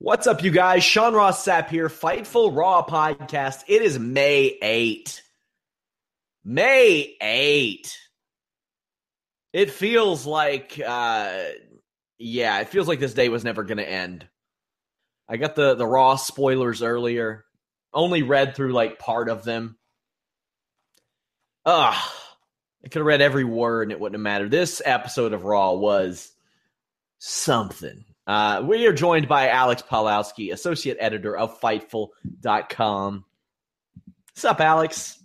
What's up, you guys? Sean Ross Sapp here, Fightful Raw podcast. It is May 8. May 8. It feels like, uh, yeah, it feels like this day was never going to end. I got the, the Raw spoilers earlier, only read through like part of them. Ugh. I could have read every word and it wouldn't have mattered. This episode of Raw was something. Uh, we are joined by Alex Pawlowski, associate editor of Fightful.com. What's up, Alex?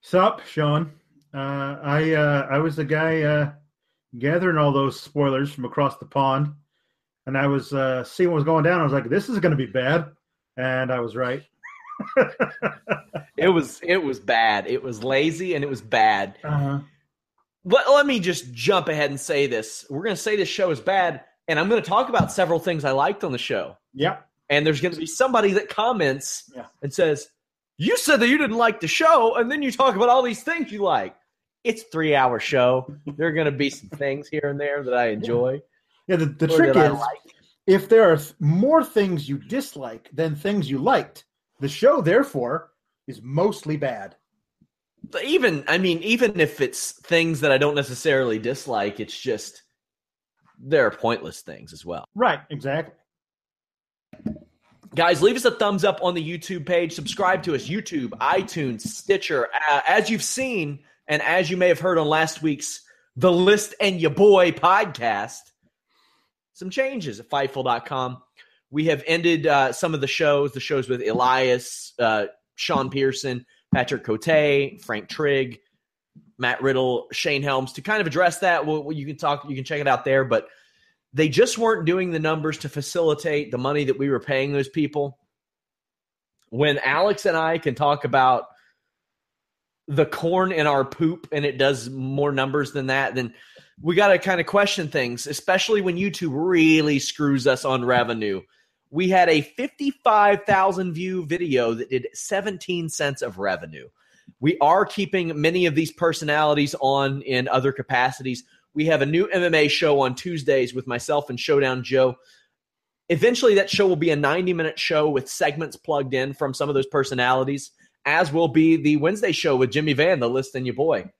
Sup, Sean? Uh, I uh, I was the guy uh, gathering all those spoilers from across the pond, and I was uh, seeing what was going down. I was like, "This is going to be bad," and I was right. it was it was bad. It was lazy and it was bad. Uh-huh. But let me just jump ahead and say this: we're going to say this show is bad and I'm going to talk about several things I liked on the show. Yeah. And there's going to be somebody that comments yeah. and says, "You said that you didn't like the show, and then you talk about all these things you like." It's a three hour show. there are going to be some things here and there that I enjoy. Yeah. The, the trick is, like. if there are more things you dislike than things you liked, the show therefore is mostly bad. Even I mean, even if it's things that I don't necessarily dislike, it's just there are pointless things as well. Right, exactly. Guys, leave us a thumbs up on the YouTube page. Subscribe to us, YouTube, iTunes, Stitcher. Uh, as you've seen, and as you may have heard on last week's The List and Your Boy podcast, some changes at Fightful.com. We have ended uh, some of the shows, the shows with Elias, uh, Sean Pearson, Patrick Cote, Frank Trigg, Matt Riddle, Shane Helms to kind of address that. Well, you can talk, you can check it out there, but they just weren't doing the numbers to facilitate the money that we were paying those people. When Alex and I can talk about the corn in our poop and it does more numbers than that, then we got to kind of question things, especially when YouTube really screws us on revenue. We had a 55,000 view video that did 17 cents of revenue. We are keeping many of these personalities on in other capacities. We have a new MMA show on Tuesdays with myself and Showdown Joe. Eventually, that show will be a 90 minute show with segments plugged in from some of those personalities, as will be the Wednesday show with Jimmy Van, the list and your boy.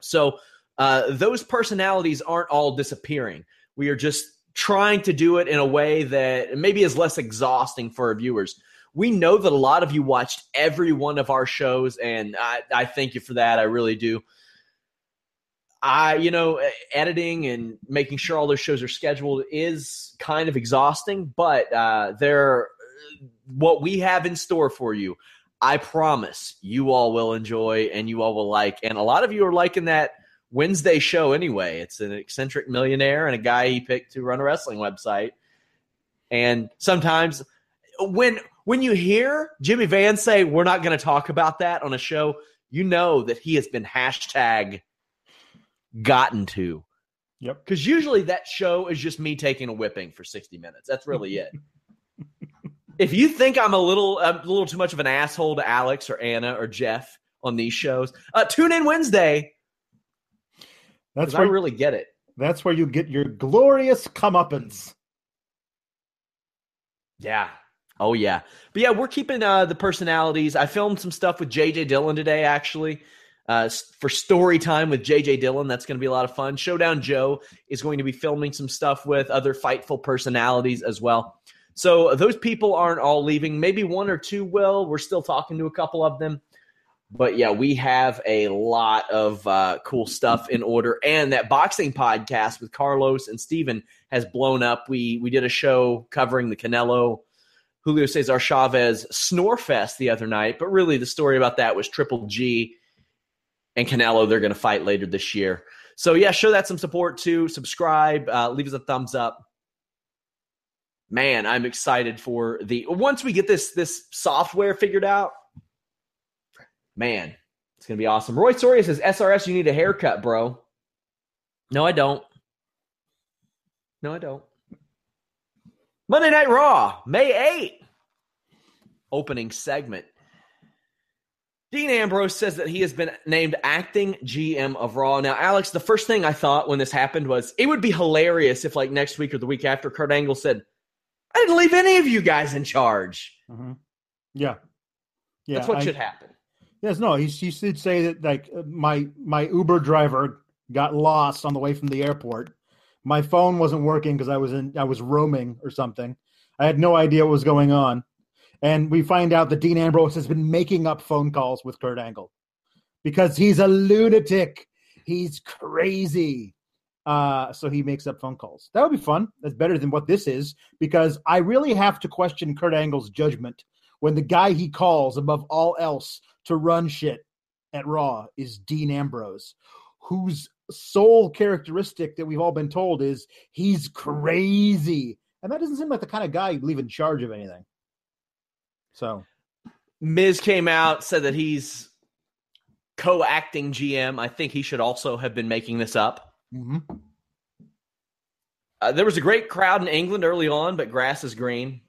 So, uh, those personalities aren't all disappearing. We are just trying to do it in a way that maybe is less exhausting for our viewers we know that a lot of you watched every one of our shows, and I, I thank you for that. I really do. I, you know, editing and making sure all those shows are scheduled is kind of exhausting, but uh, they're what we have in store for you. I promise you all will enjoy and you all will like. And a lot of you are liking that Wednesday show anyway. It's an eccentric millionaire and a guy he picked to run a wrestling website. And sometimes when when you hear Jimmy Van say we're not going to talk about that on a show, you know that he has been hashtag gotten to Yep. Because usually that show is just me taking a whipping for 60 minutes. That's really it. if you think I'm a little a little too much of an asshole to Alex or Anna or Jeff on these shows, uh, tune in Wednesday. That's I where really get it. that's where you get your glorious comeuppance. Yeah. Oh yeah. But yeah, we're keeping uh, the personalities. I filmed some stuff with JJ Dillon today, actually. Uh, for story time with JJ Dillon, that's going to be a lot of fun. Showdown Joe is going to be filming some stuff with other fightful personalities as well. So those people aren't all leaving. Maybe one or two will. We're still talking to a couple of them. But yeah, we have a lot of uh, cool stuff in order. And that boxing podcast with Carlos and Steven has blown up. We we did a show covering the Canelo Julio Cesar Chavez Snorefest the other night, but really the story about that was Triple G and Canelo. They're going to fight later this year. So yeah, show that some support too. Subscribe, uh, leave us a thumbs up. Man, I'm excited for the once we get this this software figured out. Man, it's gonna be awesome. Roy Soria says, "SRS, you need a haircut, bro." No, I don't. No, I don't. Monday Night Raw, May 8th. Opening segment. Dean Ambrose says that he has been named acting GM of Raw. Now, Alex, the first thing I thought when this happened was it would be hilarious if, like, next week or the week after, Kurt Angle said, I didn't leave any of you guys in charge. Mm-hmm. Yeah. Yeah. That's what I- should happen. Yes, no, he, he should say that like my my Uber driver got lost on the way from the airport. My phone wasn't working because I was in I was roaming or something. I had no idea what was going on, and we find out that Dean Ambrose has been making up phone calls with Kurt Angle because he's a lunatic. He's crazy. Uh, so he makes up phone calls. That would be fun. That's better than what this is because I really have to question Kurt Angle's judgment when the guy he calls above all else to run shit at Raw is Dean Ambrose, whose sole characteristic that we've all been told is he's crazy. And that doesn't seem like the kind of guy you'd leave in charge of anything. So, Miz came out, said that he's co acting GM. I think he should also have been making this up. mhm. Uh, there was a great crowd in England early on, but grass is green.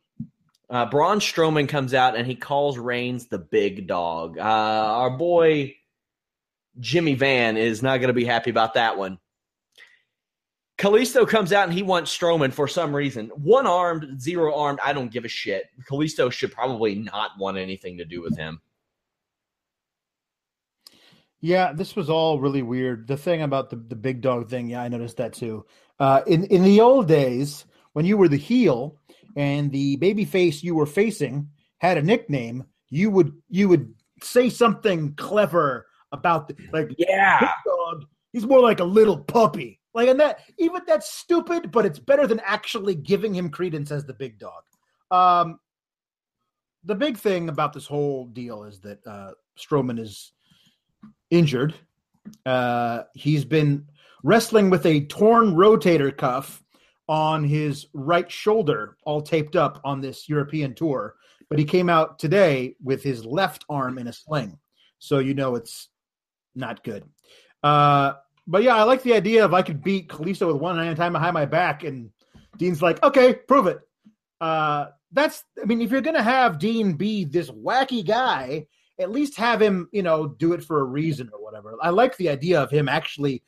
Uh, Braun Strowman comes out and he calls Reigns the big dog. Uh, our boy Jimmy Van is not going to be happy about that one. Kalisto comes out and he wants Strowman for some reason. One armed, zero armed. I don't give a shit. Kalisto should probably not want anything to do with him. yeah, this was all really weird. The thing about the, the big dog thing, yeah, I noticed that too. Uh, in in the old days, when you were the heel and the baby face you were facing had a nickname, you would you would say something clever about the, like Yeah. dog. He's more like a little puppy. Like and that even that's stupid, but it's better than actually giving him credence as the big dog. Um the big thing about this whole deal is that uh Strowman is injured. Uh he's been wrestling with a torn rotator cuff on his right shoulder, all taped up on this European tour. But he came out today with his left arm in a sling. So you know it's not good. Uh, but yeah, I like the idea of I could beat Kalisto with one hand tied behind my back, and Dean's like, okay, prove it. Uh, that's, I mean, if you're gonna have Dean be this wacky guy, at least have him, you know, do it for a reason or whatever. I like the idea of him actually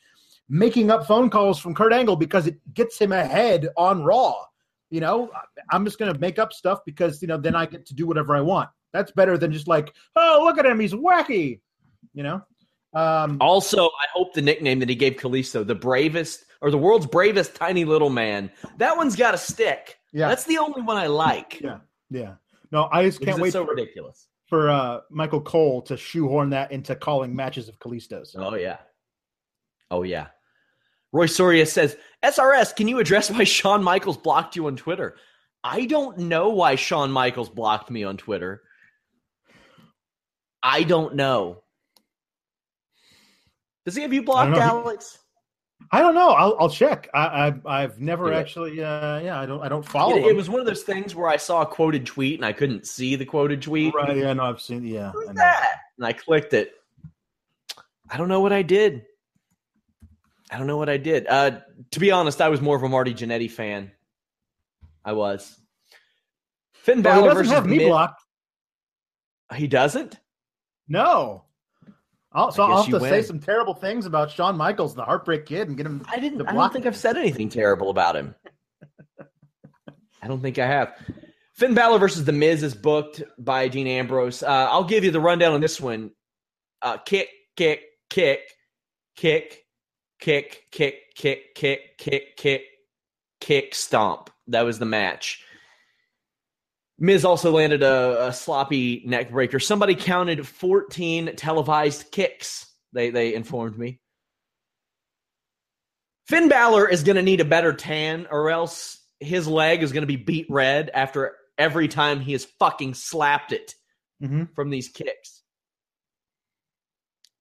making up phone calls from Kurt Angle because it gets him ahead on Raw. You know, I'm just gonna make up stuff because you know then I get to do whatever I want. That's better than just like, oh, look at him, he's wacky. You know. Um, Also, I hope the nickname that he gave Kalisto, the bravest or the world's bravest tiny little man, that one's got to stick. yeah, That's the only one I like. yeah, yeah. No, I just can't wait so for, ridiculous. for uh, Michael Cole to shoehorn that into calling matches of Kalisto's. Oh yeah. Oh yeah. Roy Soria says, SRS, can you address why Shawn Michaels blocked you on Twitter? I don't know why Shawn Michaels blocked me on Twitter. I don't know. Does he have you blocked. He- Alex? I don't know. I'll, I'll check. I, I've I've never actually. Uh, yeah, I don't I don't follow. It, it was one of those things where I saw a quoted tweet and I couldn't see the quoted tweet. right. Yeah, no, I've seen. Yeah, Who's I that? And I clicked it. I don't know what I did. I don't know what I did. Uh, to be honest, I was more of a Marty Jannetty fan. I was. Finn Well, he Balor doesn't have me Miz- blocked. He doesn't. No. I'll, so I I'll have you to say some terrible things about Shawn Michaels, the Heartbreak Kid, and get him. I didn't. to I don't think me. I've said anything terrible about him. I don't think I have. Finn Balor versus The Miz is booked by Dean Ambrose. Uh, I'll give you the rundown on this one. Uh, kick, kick, kick, kick, kick, kick, kick, kick, kick, kick, kick, stomp. That was the match. Miz also landed a, a sloppy neck breaker. Somebody counted 14 televised kicks. They they informed me. Finn Balor is going to need a better tan, or else his leg is going to be beat red after every time he has fucking slapped it Mhm. from these kicks.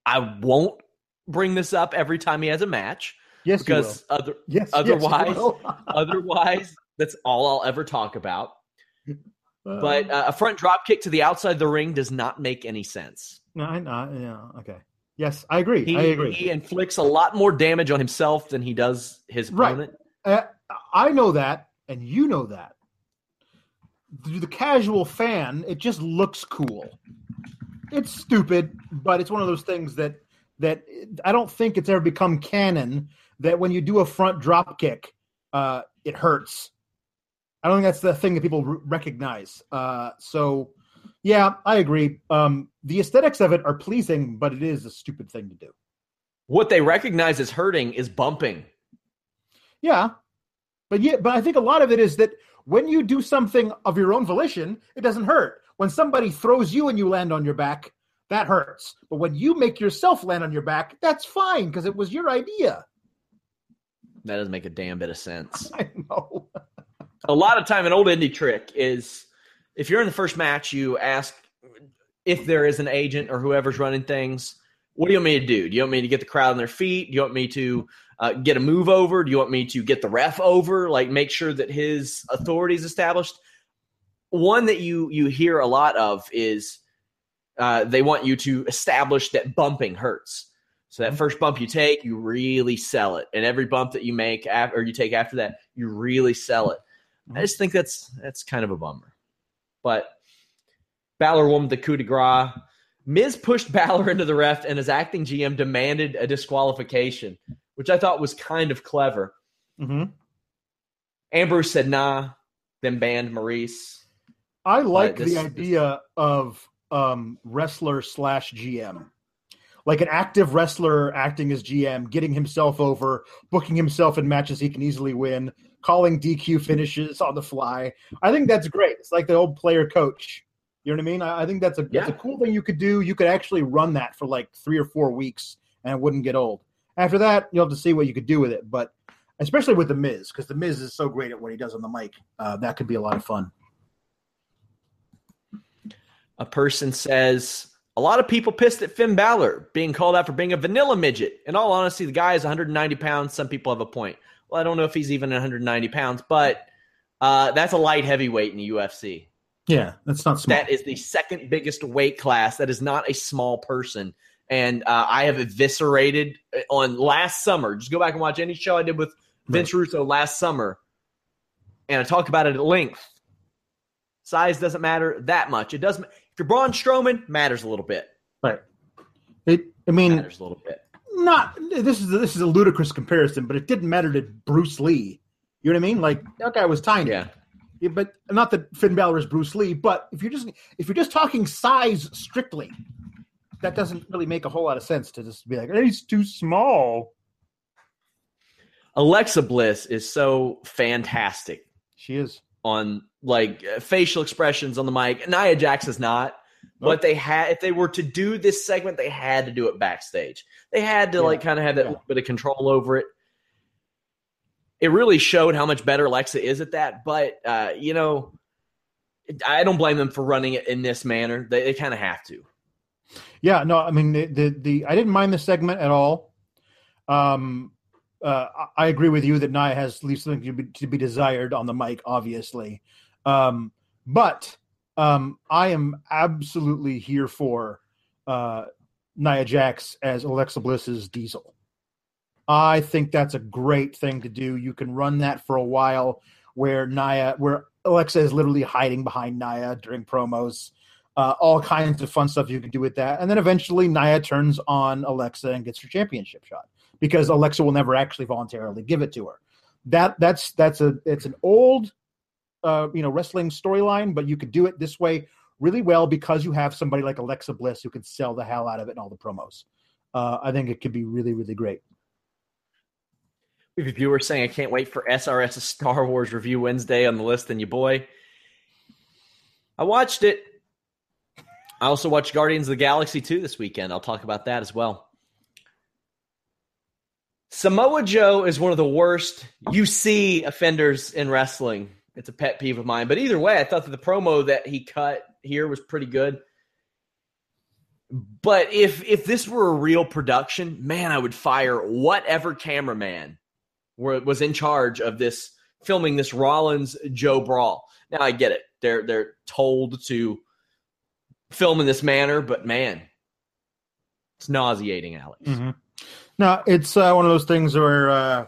I won't bring this up every time he has a match Yes, because other yes, otherwise- yes, otherwise that's all I'll ever talk about. But uh, a front drop kick to the outside of the ring does not make any sense. no, I, I, yeah, okay. Yes, I agree. He, I agree. he inflicts a lot more damage on himself than he does his Right. opponent. Uh, I know that, and you know that. To the casual fan, it just looks cool. It's stupid, but it's one of those things that that I don't think it's ever become canon that when you do a front drop kick, uh, it hurts. I don't think that's the thing that people r- recognize. Uh, so, yeah, I agree. Um, the aesthetics of it are pleasing, but it is a stupid thing to do. What they recognize as hurting is bumping. Yeah. But yeah, but I think a lot of it is that when you do something of your own volition, it doesn't hurt. When somebody throws you and you land on your back, that hurts. But when you make yourself land on your back, that's fine because it was your idea. That doesn't make a damn bit of sense. I know. A lot of time an old indie trick is if you're in the first match you ask if there is an agent or whoever's running things what do you want me to do? Do you want me to get the crowd on their feet? Do you want me to uh, get a move over? Do you want me to get the ref over? Like make sure that his authority is established. One that you you hear a lot of is uh, they want you to establish that bumping hurts. So that first bump you take you really sell it. And every bump that you make af- or you take after that you really sell it I just think that's that's kind of a bummer. But Balor won the coup de grace. Miz pushed Balor into the ref, and his acting GM demanded a disqualification, which I thought was kind of clever. hmm Ambrose said nah, then banned Maryse. I like this- the idea of um, wrestler slash GM. Like an active wrestler acting as GM, getting himself over, booking himself in matches he can easily win, calling DQ finishes on the fly. I think that's great. It's like the old player coach. You know what I mean? I, I think that's a that's a cool thing you could do. You could actually run that for like three or four weeks and it wouldn't get old. After that, you'll have to see what you could do with it. But especially with the Miz, because the Miz is so great at what he does on the mic, uh, that could be a lot of fun. A person says a lot of people pissed at Finn Balor being called out for being a vanilla midget. In all honesty, the guy is 190 pounds. Some people have a point. Well, I don't know if he's even 190 pounds, but uh, that's a light heavyweight in the UFC. Yeah, that's not smart. That is the second biggest weight class. That is not a small person. And uh, I have eviscerated uh, on last summer. Just go back and watch any show I did with Vince Russo last summer. And I talk about it at length. Size doesn't matter that much. It doesn't. If you're Braun Strowman, matters a little bit. Right. It. I mean, Matters a little bit. Not this is this is a ludicrous comparison, but it didn't matter to Bruce Lee. You know what I mean? Like that guy was tiny. Yeah. Yeah, but not that Finn Balor is Bruce Lee. But if you're just if you're just talking size strictly, that doesn't really make a whole lot of sense to just be like, "Hey, he's too small. Alexa Bliss is so fantastic She is. on like facial expressions on the mic. Nia Jax is not. But they had if they were to do this segment, they had to do it backstage. They had to Yeah, like kind of have that yeah. little bit of control over it. It really showed how much better Alexa is at that. But uh, you know, I don't blame them for running it in this manner. They, they kind of have to. Yeah, no, I mean the, the the I didn't mind the segment at all. Um, uh, I I agree with you that Nia has leaves something to be, to be desired on the mic, obviously. Um, but um, I am absolutely here for uh, Nia Jax as Alexa Bliss's Diesel. I think that's a great thing to do. You can run that for a while where Nia, where Alexa is literally hiding behind Nia during promos. Uh, all kinds of fun stuff you can do with that. And then eventually Nia turns on Alexa and gets her championship shot because Alexa will never actually voluntarily give it to her. That that's that's a it's an old uh, you know wrestling storyline, but you could do it this way really well because you have somebody like Alexa Bliss who can sell the hell out of it in all the promos. Uh, I think it could be really really great. We have viewer saying, "I can't wait for SRS's Star Wars review Wednesday on the list." And you boy, I watched it. I also watched Guardians of the Galaxy 2 this weekend. I'll talk about that as well. Samoa Joe is one of the worst UC offenders in wrestling. It's a pet peeve of mine. But either way, I thought that the promo that he cut here was pretty good. But if if this were a real production, man, I would fire whatever cameraman were, was in charge of this filming this Rollins Joe brawl. Now I get it; they're they're told to film in this manner, but man, it's nauseating, Alex. Mm-hmm. It's uh, one of those things where uh,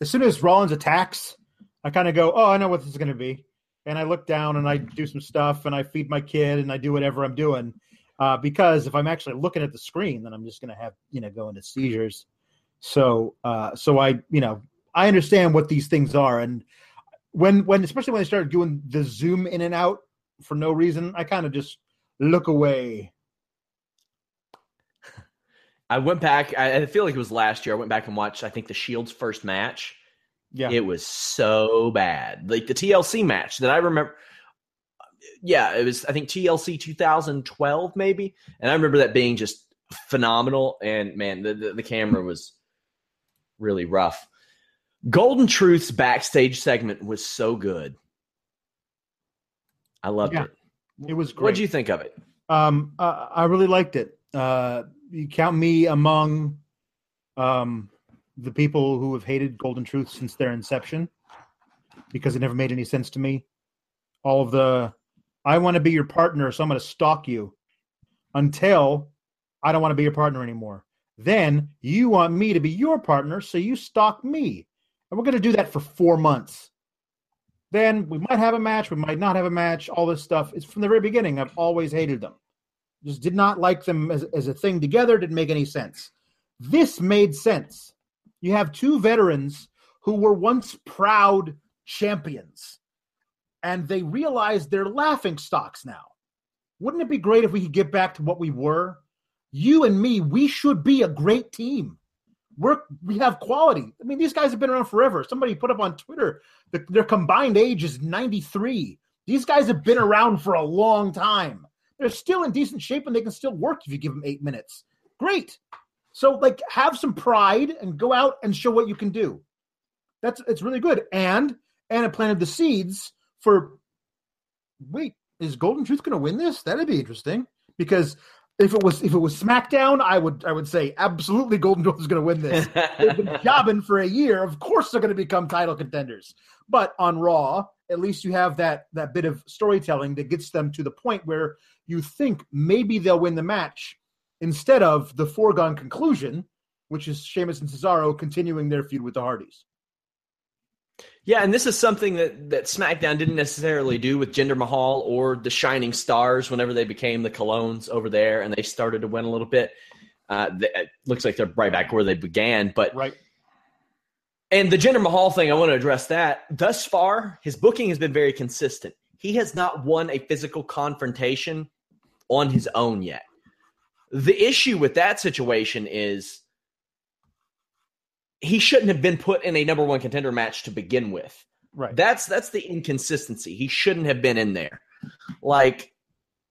as soon as Rollins attacks, I kind of go, "Oh, I know what this is going to be," and I look down and I do some stuff and I feed my kid and I do whatever I'm doing. Uh, because if I'm actually looking at the screen, then I'm just going to have you know go into seizures. So, uh, so I you know I understand what these things are, and when when especially when they started doing the zoom in and out for no reason, I kind of just look away. I went back. I feel like it was last year. I went back and watched. I think the Shield's first match. Yeah, it was so bad. Like the TLC match that I remember. Yeah, it was. I think TLC 2012 maybe, and I remember that being just phenomenal. And man, the the, the camera was really rough. Golden Truth's backstage segment was so good. I loved yeah, it. It was great. What did you think of it? Um, uh, I really liked it. Uh, you count me among um, the people who have hated Golden Truth since their inception because it never made any sense to me. All of the, I want to be your partner, so I'm going to stalk you until I don't want to be your partner anymore. Then you want me to be your partner, so you stalk me. And we're going to do that for four months. Then we might have a match, we might not have a match, all this stuff. It's from the very beginning. I've always hated them. Just did not like them as, as a thing together, didn't make any sense. This made sense. You have two veterans who were once proud champions, and they realize they're laughing stocks now. Wouldn't it be great if we could get back to what we were? You and me, we should be a great team we're we have quality. I mean, these guys have been around forever. Somebody put up on Twitter that their combined age is 93. These guys have been around for a long time. They're still in decent shape and they can still work if you give them eight minutes. Great. So, like, have some pride and go out and show what you can do. That's it's really good. And and it planted the seeds for. Wait, is Golden Truth going to win this? That'd be interesting because if it was if it was SmackDown, I would I would say absolutely Golden Truth is going to win this. They've been jobbing for a year. Of course, they're going to become title contenders. But on Raw, at least you have that that bit of storytelling that gets them to the point where you think maybe they'll win the match instead of the foregone conclusion, which is Sheamus and Cesaro continuing their feud with the Hardys. Yeah, and this is something that, that SmackDown didn't necessarily do with Jinder Mahal or the Shining Stars whenever they became the Colóns over there and they started to win a little bit. Uh, it looks like they're right back where they began, but right. And the Jinder Mahal thing, I want to address that. Thus far, his booking has been very consistent. He has not won a physical confrontation on his own yet. The issue with that situation is he shouldn't have been put in a number one contender match to begin with. Right. That's that's the inconsistency. He shouldn't have been in there. Like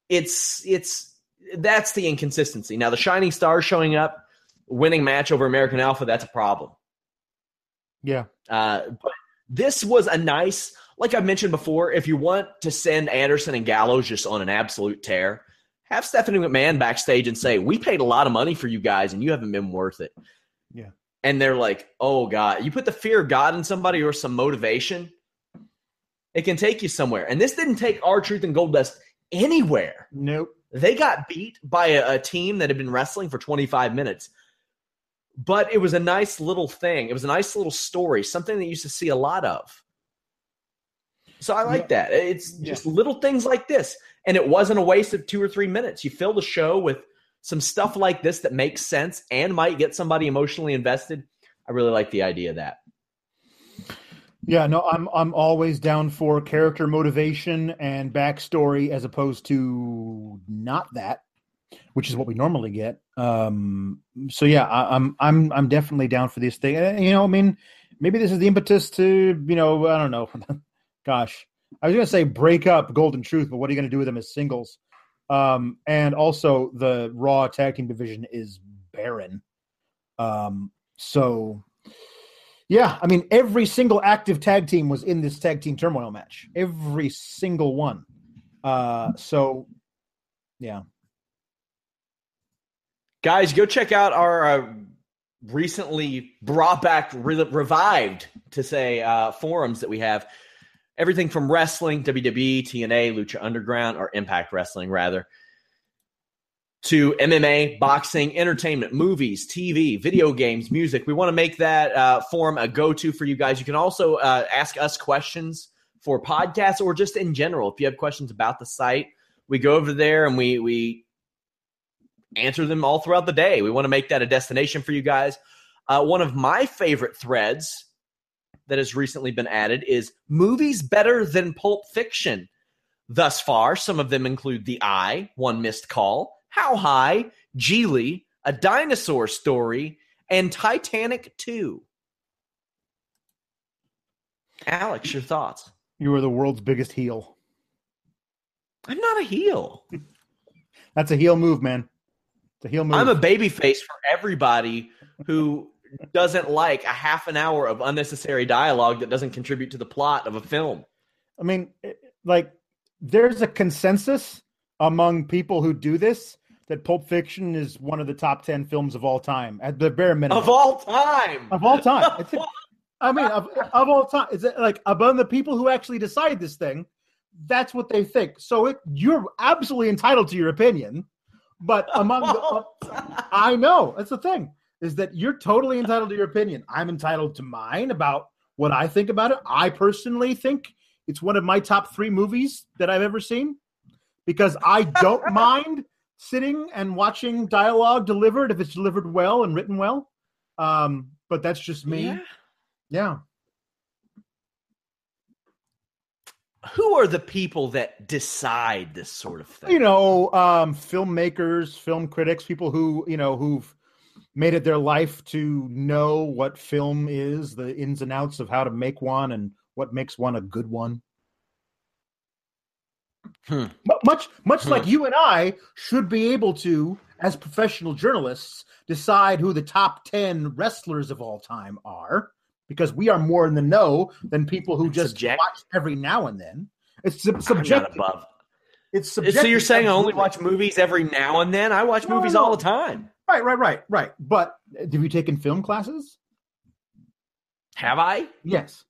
it's it's that's the inconsistency. Now the Shining Star showing up, winning match over American Alpha, that's a problem. Yeah. Uh, but this was a nice, like I mentioned before, if you want to send Anderson and Gallows just on an absolute tear, have Stephanie McMahon backstage and say, "We paid a lot of money for you guys, and you haven't been worth it." Yeah and they're like, oh God, you put the fear of God in somebody or some motivation, it can take you somewhere. And this didn't take R-Truth and Goldust anywhere. Nope. They got beat by a, a team that had been wrestling for 25 minutes. but it was a nice little thing. It was a nice little story, something that you used to see a lot of. So I like yeah. that. It's just yeah. little things like this. And it wasn't a waste of two or three minutes. You fill the show with some stuff like this that makes sense and might get somebody emotionally invested. I really like the idea of that. Yeah, no, I'm I'm always down for character motivation and backstory as opposed to not that, which is what we normally get. Um, so yeah, I, I'm, I'm I'm definitely down for this thing. You know, I mean, maybe this is the impetus to you know I don't know. Gosh, I was gonna say break up Golden Truth, but what are you gonna do with them as singles? Um, and also the Raw tag team division is barren. Um, so yeah, I mean, every single active tag team was in this tag team turmoil match. Every single one. Uh, so, yeah. Guys, go check out our uh, recently brought back, re- revived to say, uh, forums that we have. Everything from wrestling, WWE, TNA, Lucha Underground, or Impact Wrestling, rather to MMA, boxing, entertainment, movies, TV, video games, music. We want to make that uh, forum a go to for you guys. You can also uh, ask us questions for podcasts or just in general. If you have questions about the site, we go over there and we we answer them all throughout the day. We want to make that a destination for you guys. Uh, one of my favorite threads that has recently been added is movies better than Pulp Fiction. Thus far, some of them include The Eye, One Missed Call, how High, Gigli, A Dinosaur Story, and Titanic 2. Alex, your thoughts? You are the world's biggest heel. I'm not a heel. That's a heel move, man. It's a heel move. I'm a baby face for everybody who doesn't like a half an hour of unnecessary dialogue that doesn't contribute to the plot of a film. I mean, eh, like, there's a consensus among people who do this that Pulp Fiction is one of the top ten films of all time at the bare minimum of all time of all time. I mean, of, of all time, is it like among the people who actually decide this thing? That's what they think. So it, you're absolutely entitled to your opinion, but among the, I know that's the thing is that you're totally entitled to your opinion. I'm entitled to mine about what I think about it. I personally think it's one of my top three movies that I've ever seen because I don't mind sitting and watching dialogue delivered if it's delivered well and written well. Um, but that's just me. Yeah. yeah. Who are the people that decide this sort of thing? You know, um, filmmakers, film critics, people who, you know, who've made it their life to know what film is, the ins and outs of how to make one and what makes one a good one. Hmm. Much, much hmm. like you and I should be able to, as professional journalists, decide who the top ten wrestlers of all time are, because we are more in the know than people who just Subject. watch every now and then. It's sub- subjective. above. It's subjective. So you're saying I only watch movies every now and then? I watch no, movies all the time. Right, right, right, right. But have you taken film classes? Have I? Yes.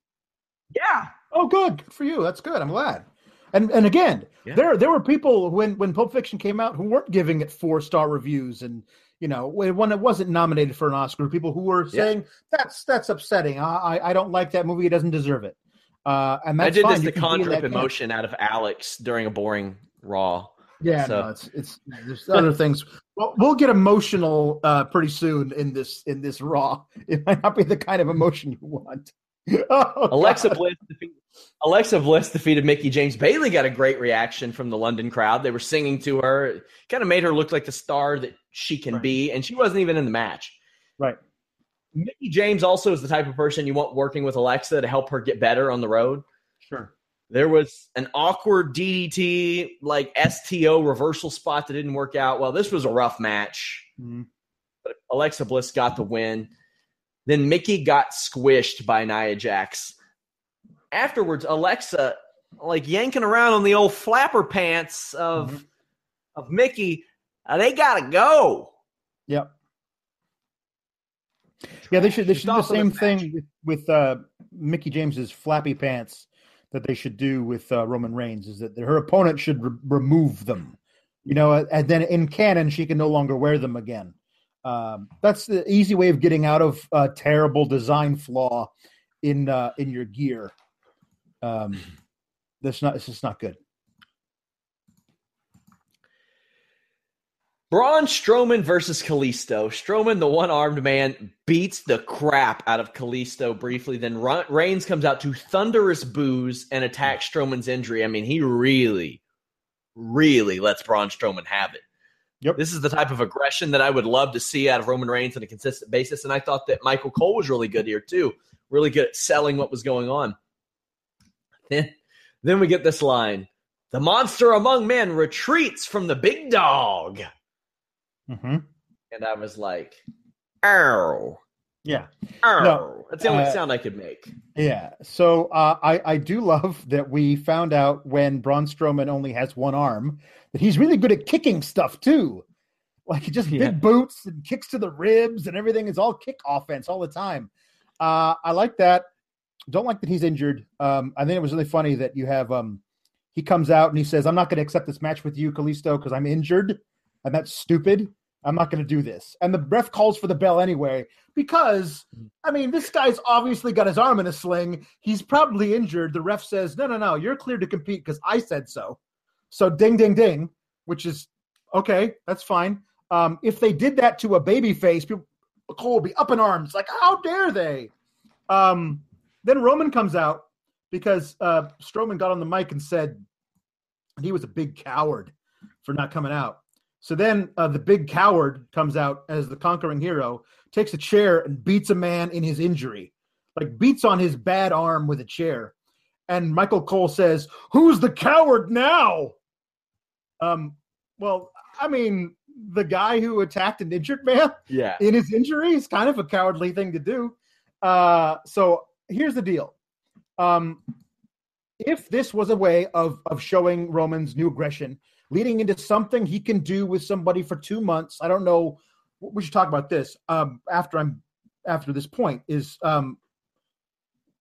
Yeah. Oh, good. good for you. That's good. I'm glad. And and again, yeah. there there were people when when Pulp Fiction came out who weren't giving it four star reviews, and you know when it wasn't nominated for an Oscar, people who were saying yeah. that's that's upsetting. I I don't like that movie. It doesn't deserve it. Uh, and I did fine. this to conjure up emotion out of Alex during a boring Raw. Yeah, so. no, it's it's there's other things. Well, we'll get emotional uh, pretty soon in this in this Raw. It might not be the kind of emotion you want. oh, Alexa Bliss defeated Alexa Bliss defeated Mickie James. Bayley got a great reaction from the London crowd. They were singing to her. kind of made her look like the star that she can right. be, and she wasn't even in the match. Right. Mickie James also is the type of person you want working with Alexa to help her get better on the road. Sure. There was an awkward DDT, like STO reversal spot that didn't work out. Well, this was a rough match, mm-hmm. but Alexa Bliss got the win. Then Mickie got squished by Nia Jax. Afterwards, Alexa, like yanking around on the old flapper pants of mm-hmm. of Mickie, uh, they gotta go. Yep. Yeah, they should they should do the same thing with, with uh, Mickie James's flappy pants that they should do with uh, Roman Reigns. Is that her opponent should re- remove them, you know, and then in canon she can no longer wear them again. Um, that's the easy way of getting out of a terrible design flaw in uh, in your gear. Um, that's not. It's just not good. Braun Strowman versus Kalisto. Strowman, the one armed man, beats the crap out of Kalisto briefly. Then Reigns comes out to thunderous boos and attacks Strowman's injury. I mean, he really, really lets Braun Strowman have it. Yep. This is the type of aggression that I would love to see out of Roman Reigns on a consistent basis. And I thought that Michael Cole was really good here, too. Really good at selling what was going on. Then, then we get this line The monster among men retreats from the big dog. Mm-hmm. And I was like, "Ow." Yeah. Oh, no, that's the only uh, sound I could make. Yeah. So uh, I I do love that we found out when Braun Strowman only has one arm that he's really good at kicking stuff too. Like he just yeah. big boots and kicks to the ribs and everything is all kick offense all the time. Uh, I like that. Don't like that he's injured. Um, I think it was really funny that you have um, he comes out and he says, "I'm not going to accept this match with you, Kalisto, because I'm injured," and that's stupid. I'm not going to do this. And the ref calls for the bell anyway because, I mean, this guy's obviously got his arm in a sling. He's probably injured. The ref says, no, no, no, you're clear to compete because I said so. So ding, ding, ding, which is okay. That's fine. Um, if they did that to a baby face, people, Cole would be up in arms. Like, how dare they? Um, then Roman comes out because uh, Strowman got on the mic and said he was a big coward for not coming out. So then uh, the big coward comes out as the conquering hero, takes a chair and beats a man in his injury, like beats on his bad arm with a chair. And Michael Cole says, "Who's the coward now?" Um, well, I mean, the guy who attacked an injured man, yeah, in his injury is kind of a cowardly thing to do. Uh, so here's the deal. Um, if this was a way of of showing Roman's new aggression, leading into something he can do with somebody for two months. I don't know. We should talk about this um, after I'm after this point. Is um,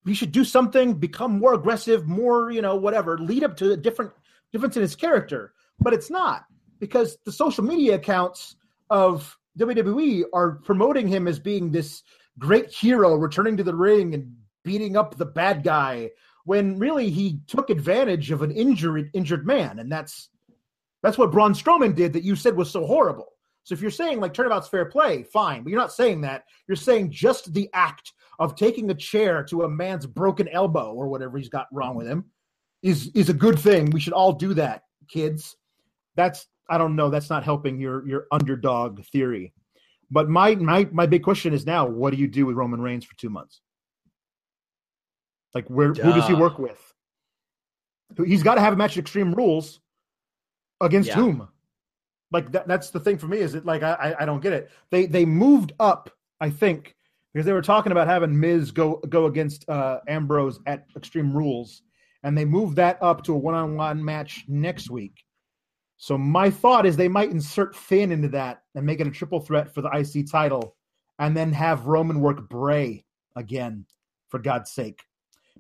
he should do something, become more aggressive, more you know whatever, lead up to a different difference in his character. But it's not because the social media accounts of WWE are promoting him as being this great hero returning to the ring and beating up the bad guy when really he took advantage of an injured injured man and that's that's what Braun Strowman did that you said was so horrible. So if you're saying like turnabout's fair play, fine, but you're not saying that. You're saying just the act of taking a chair to a man's broken elbow or whatever he's got wrong with him is is a good thing. We should all do that, kids. That's I don't know. That's not helping your your underdog theory. But my my my big question is now: What do you do with Roman Reigns for two months? Like where? Duh. Who does he work with? He's got to have a match at Extreme Rules against yeah. whom? Like that, that's the thing for me. Is it like I, I don't get it. They they moved up, I think, because they were talking about having Miz go go against uh, Ambrose at Extreme Rules, and they moved that up to a one on one match next week. So my thought is they might insert Finn into that and make it a triple threat for the IC title, and then have Roman work Bray again, for God's sake.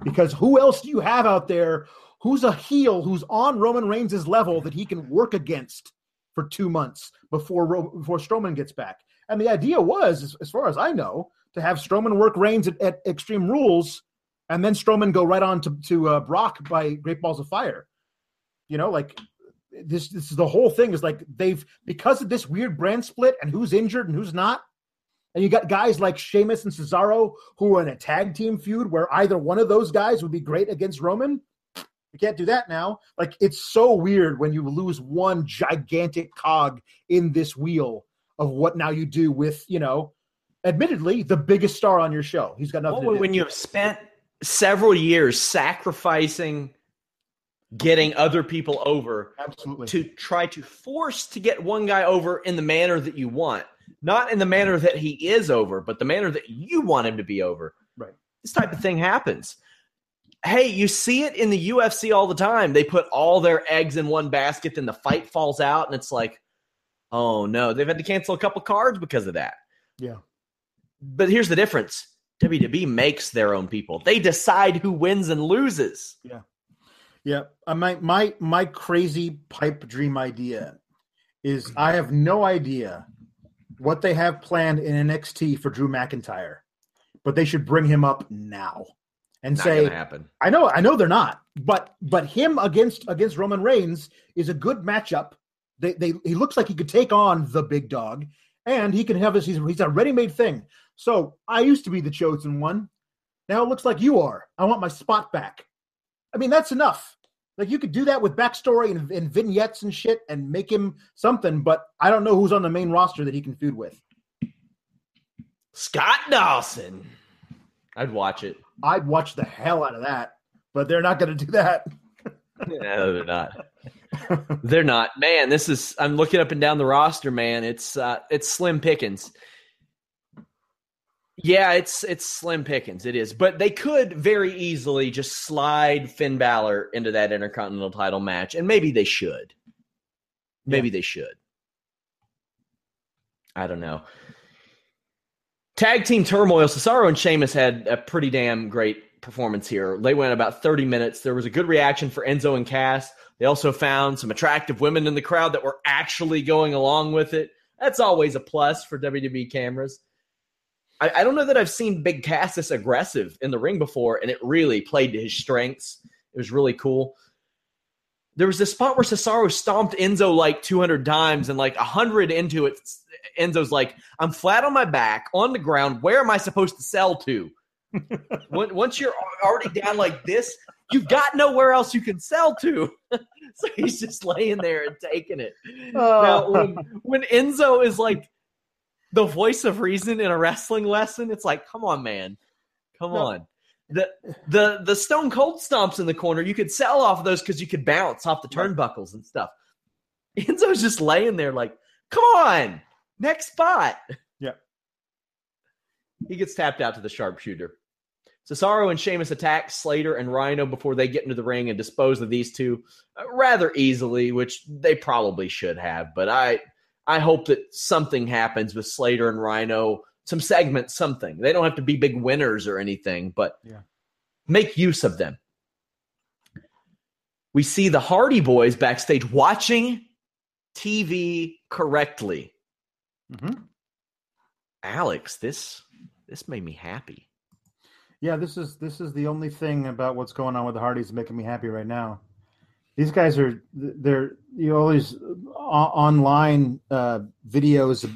Because who else do you have out there who's a heel who's on Roman Reigns' level that he can work against for two months before before Strowman gets back. And the idea was, as, as far as I know, to have Strowman work Reigns at, at, Extreme Rules, and then Strowman go right on to to uh, Brock by Great Balls of Fire. You know, like this. This is the whole thing. Is like they've because of this weird brand split and who's injured and who's not. And you got guys like Sheamus and Cesaro who are in a tag team feud where either one of those guys would be great against Roman. You can't do that now. Like it's so weird when you lose one gigantic cog in this wheel of what now you do with, you know, admittedly the biggest star on your show. He's got nothing. Well, when you have spent several years sacrificing getting other people over absolutely to try to force to get one guy over in the manner that you want not in the manner that he is over but the manner that you want him to be over right this type of thing happens hey, you see it in the UFC all the time. They put all their eggs in one basket, then the fight falls out, and it's like, oh no, they've had to cancel a couple cards because of that. Yeah. But here's the difference WWE makes their own people, they decide who wins and loses. Yeah. Yeah. Uh, my, my, my crazy pipe dream idea is I have no idea what they have planned in NXT for Drew McIntyre, but they should bring him up now and Not say, happen. I know, I know they're not, but but him against against Roman Reigns is a good matchup. They they he looks like he could take on the big dog, and he can have his he's, he's a ready made thing. So I used to be the chosen one. Now it looks like you are. I want my spot back. I mean, that's enough. Like you could do that with backstory and, and vignettes and shit, and make him something. But I don't know who's on the main roster that he can feud with. Scott Dawson. I'd watch it. I'd watch the hell out of that, but they're not going to do that. no, they're not. they're not. Man, this is. I'm looking up and down the roster. Man, it's uh, it's slim pickings. Yeah, it's it's slim pickings. It is, but they could very easily just slide Finn Balor into that Intercontinental title match, and maybe they should. Maybe they should. I don't know. Tag team turmoil. Cesaro and Sheamus had a pretty damn great performance here. They went about 30 minutes. There was a good reaction for Enzo and Cass. They also found some attractive women in the crowd that were actually going along with it. That's always a plus for WWE cameras. I, I don't know that I've seen Big Cass this aggressive in the ring before, and it really played to his strengths. It was really cool. There was this spot where Cesaro stomped Enzo like 200 times, and like 100 into it, Enzo's like, I'm flat on my back on the ground. Where am I supposed to sell to? Once you're already down like this, you've got nowhere else you can sell to. so he's just laying there and taking it. Now, oh. when, when Enzo is like the voice of reason in a wrestling lesson, it's like, come on, man. Come No. on. The the the stone cold stomps in the corner, you could sell off of those because you could bounce off the turnbuckles and stuff. Enzo's just laying there like, come on, next spot. Yeah. He gets tapped out to the sharpshooter. Cesaro and Sheamus attack Slater and Rhino before they get into the ring and dispose of these two uh, rather easily, which they probably should have. But I, I hope that something happens with Slater and Rhino, some segment, something. They don't have to be big winners or anything, but Yeah. make use of them. We see the Hardy Boys backstage watching TV correctly. Mhm. Alex, this this made me happy. Yeah, this is this is the only thing about what's going on with the Hardys making me happy right now. These guys are they're you know, all these online uh, videos,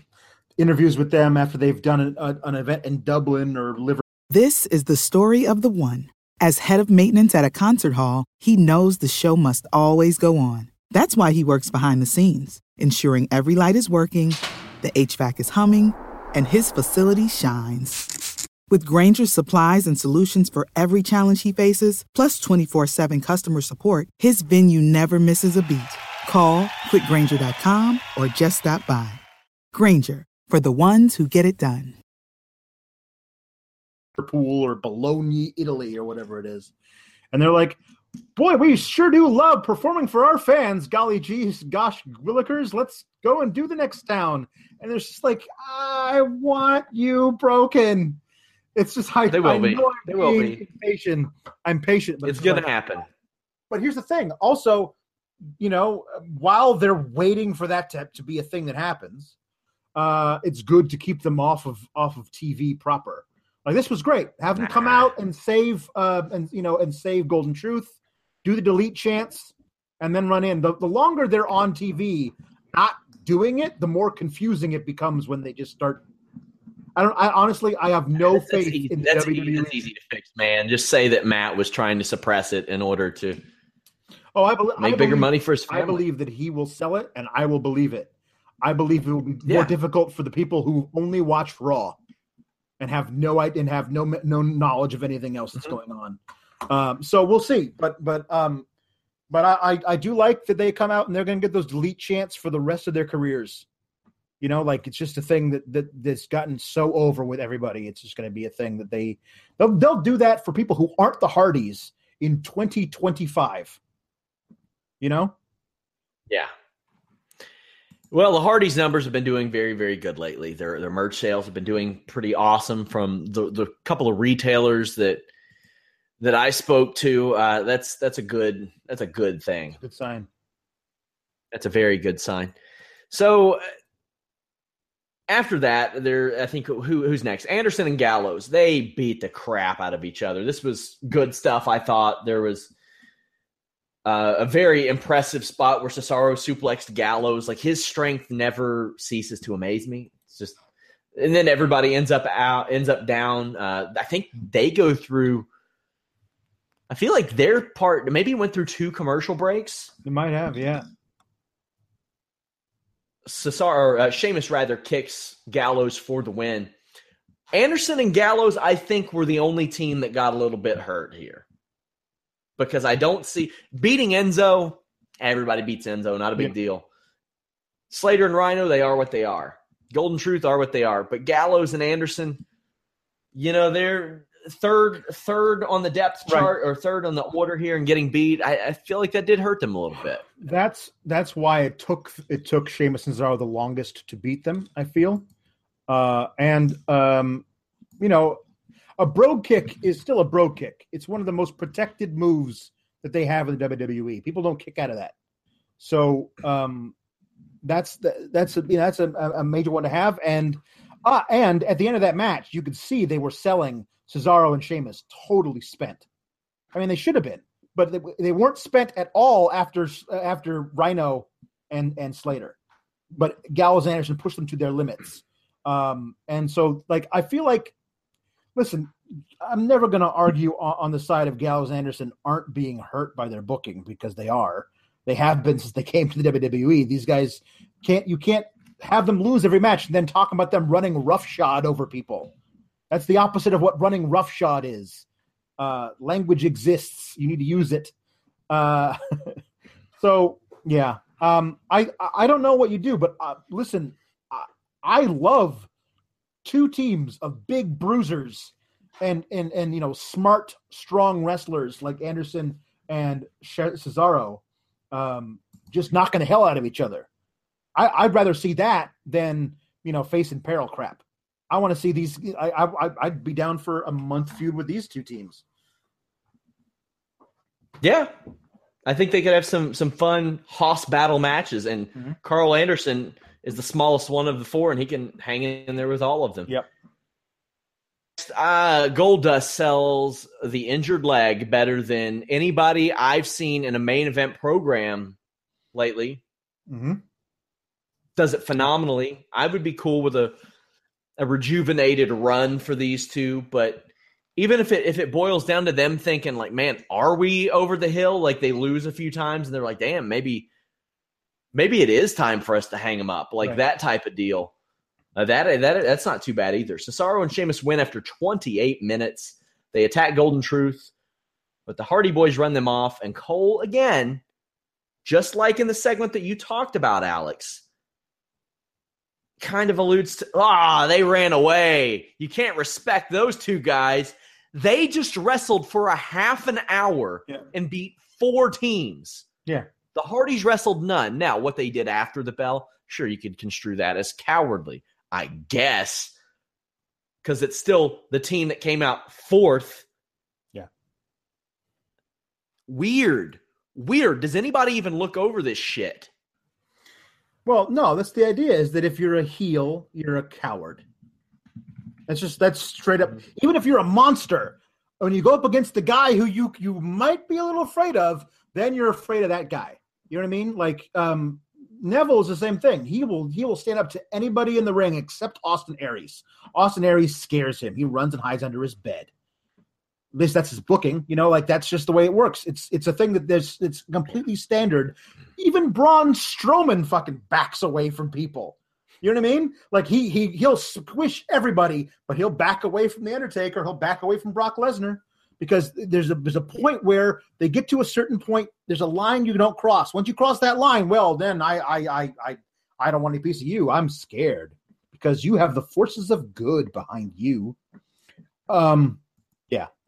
interviews with them after they've done an, a, an event in Dublin or Liverpool. This is the story of the one. As head of maintenance at a concert hall, he knows the show must always go on. That's why he works behind the scenes, ensuring every light is working, the HVAC is humming, and his facility shines. With Grainger's supplies and solutions for every challenge he faces, plus 24 7 customer support, his venue never misses a beat. Call quickgranger.com or just stop by. Grainger, for the ones who get it done. Pool or Bologna, Italy, or whatever it is. And they're like, boy, we sure do love performing for our fans. Golly geez, gosh, Willikers, let's go and do the next town. And there's just like, I want you broken. It's just I, They will I be. They will be. Impatient. I'm patient, but It's to like- happen. But here's the thing. Also, you know, while they're waiting for that to, to be a thing that happens, uh, it's good to keep them off of off of TV proper. Like this was great. Have them come out and save uh and you know and save Golden Truth, do the delete chants, and then run in. The the longer they're on TV not doing it, the more confusing it becomes when they just start I don't I honestly I have no That's faith easy, in that's, WWE. easy, that's easy to fix, man. Just say that Matt was trying to suppress it in order to Oh, I, bel- I make bigger believe- money for his family. I believe that he will sell it, and I will believe it. I believe it will be more difficult for the people who only watch Raw and have no idea and have no no knowledge of anything else that's Mhm. going on. Um, so we'll see, but but um, but I, I I do like that they come out and they're going to get those delete chants for the rest of their careers. You know, like it's just a thing that that that's gotten so over with everybody. It's just going to be a thing that they they'll they'll do that for people who aren't the Hardys in 2025. You know. Yeah. Well, the Hardy's numbers have been doing very, very good lately. Their their merch sales have been doing pretty awesome from the the couple of retailers that that I spoke to. Uh, that's that's a good that's a good thing. Good sign. That's a very good sign. So, uh, after that, there I think who who's next? Anderson and Gallows. They beat the crap out of each other. This was good stuff. I thought there was uh, a very impressive spot where Cesaro suplexed Gallows. Like his strength never ceases to amaze me. It's just, and then everybody ends up out, ends up down. Uh, I think they go through. I feel like their part maybe went through two commercial breaks. They might have, yeah. Cesaro, uh, Sheamus rather kicks Gallows for the win. Anderson and Gallows, I think, were the only team that got a little bit hurt here because I don't see beating Enzo. Everybody beats Enzo, not a big deal. Slater and Rhino, they are what they are. Golden Truth are what they are. But Gallows and Anderson, you know, they're third third on the depth chart right. or third on the order here and getting beat. I, I, feel like that did hurt them a little bit. That's that's why it took it took Sheamus and Cesaro the longest to beat them. I feel, uh, and um, you know, a brogue kick is still a brogue kick. It's one of the most protected moves that they have in the WWE. People don't kick out of that. So um, that's the, that's a, you know, that's a, a, major one to have. And uh, and at the end of that match, you could see they were selling Cesaro and Sheamus totally spent. I mean, they should have been, but they, they weren't spent at all after after Rhino and and Slater. But Gallows and Anderson pushed them to their limits. Um, and so, like, I feel like listen, I'm never going to argue on, on, the side of Gallows Anderson aren't being hurt by their booking because they are. They have been since they came to the WWE. These guys can't you can't have them lose every match and then talk about them running roughshod over people. That's the opposite of what running roughshod is. Uh, language exists. You need to use it. Uh, so yeah, um, I I don't know what you do, but uh, listen, I, I love two teams of big bruisers and and and you know smart, strong wrestlers like Anderson and Cesaro, um, just knocking the hell out of each other. I, would rather see that than you know facing peril crap. I want to see these. I, I I'd be down for a month feud with these two teams. Yeah, I think they could have some some fun hoss battle matches, and mm-hmm. Karl Anderson is the smallest one of the four, and he can hang in there with all of them. Yep. Uh, Goldust sells the injured leg better than anybody I've seen in a main event program lately. Mm-hmm. Does it phenomenally. I would be cool with a a rejuvenated run for these two, but even if it if it boils down to them thinking like, man, are we over the hill? Like they lose a few times and they're like, damn, maybe maybe it is time for us to hang them up, like right. that type of deal. Uh, that that that's not too bad either. Cesaro and Sheamus win after 28 minutes. They attack Golden Truth, but the Hardy Boys run them off, and Cole again, just like in the segment that you talked about, Alex, kind of alludes to ah, they ran away. You can't respect those two guys. They just wrestled for a half an hour yeah. and beat four teams. Yeah. The Hardys wrestled none. Now, what they did after the bell, sure, you could construe that as cowardly, I guess, because it's still the team that came out fourth. Yeah. Weird. Weird. Does anybody even look over this shit? Well, no, that's the idea is that if you're a heel, you're a coward. That's just that's straight up. Even if you're a monster, when you go up against the guy who you you might be a little afraid of, then you're afraid of that guy. You know what I mean? Like um, Neville is the same thing. He will he will stand up to anybody in the ring except Austin Aries. Austin Aries scares him. He runs and hides under his bed. Least that's his booking. You know, like that's just the way it works. It's it's a thing that there's it's completely standard. Even Braun Strowman fucking backs away from people. You know what I mean? Like he he he'll squish everybody, but he'll back away from the Undertaker. He'll back away from Brock Lesnar because there's a there's a point where they get to a certain point. There's a line you don't cross. Once you cross that line, well, then I I I I, I don't want any piece of you. I'm scared because you have the forces of good behind you. Um,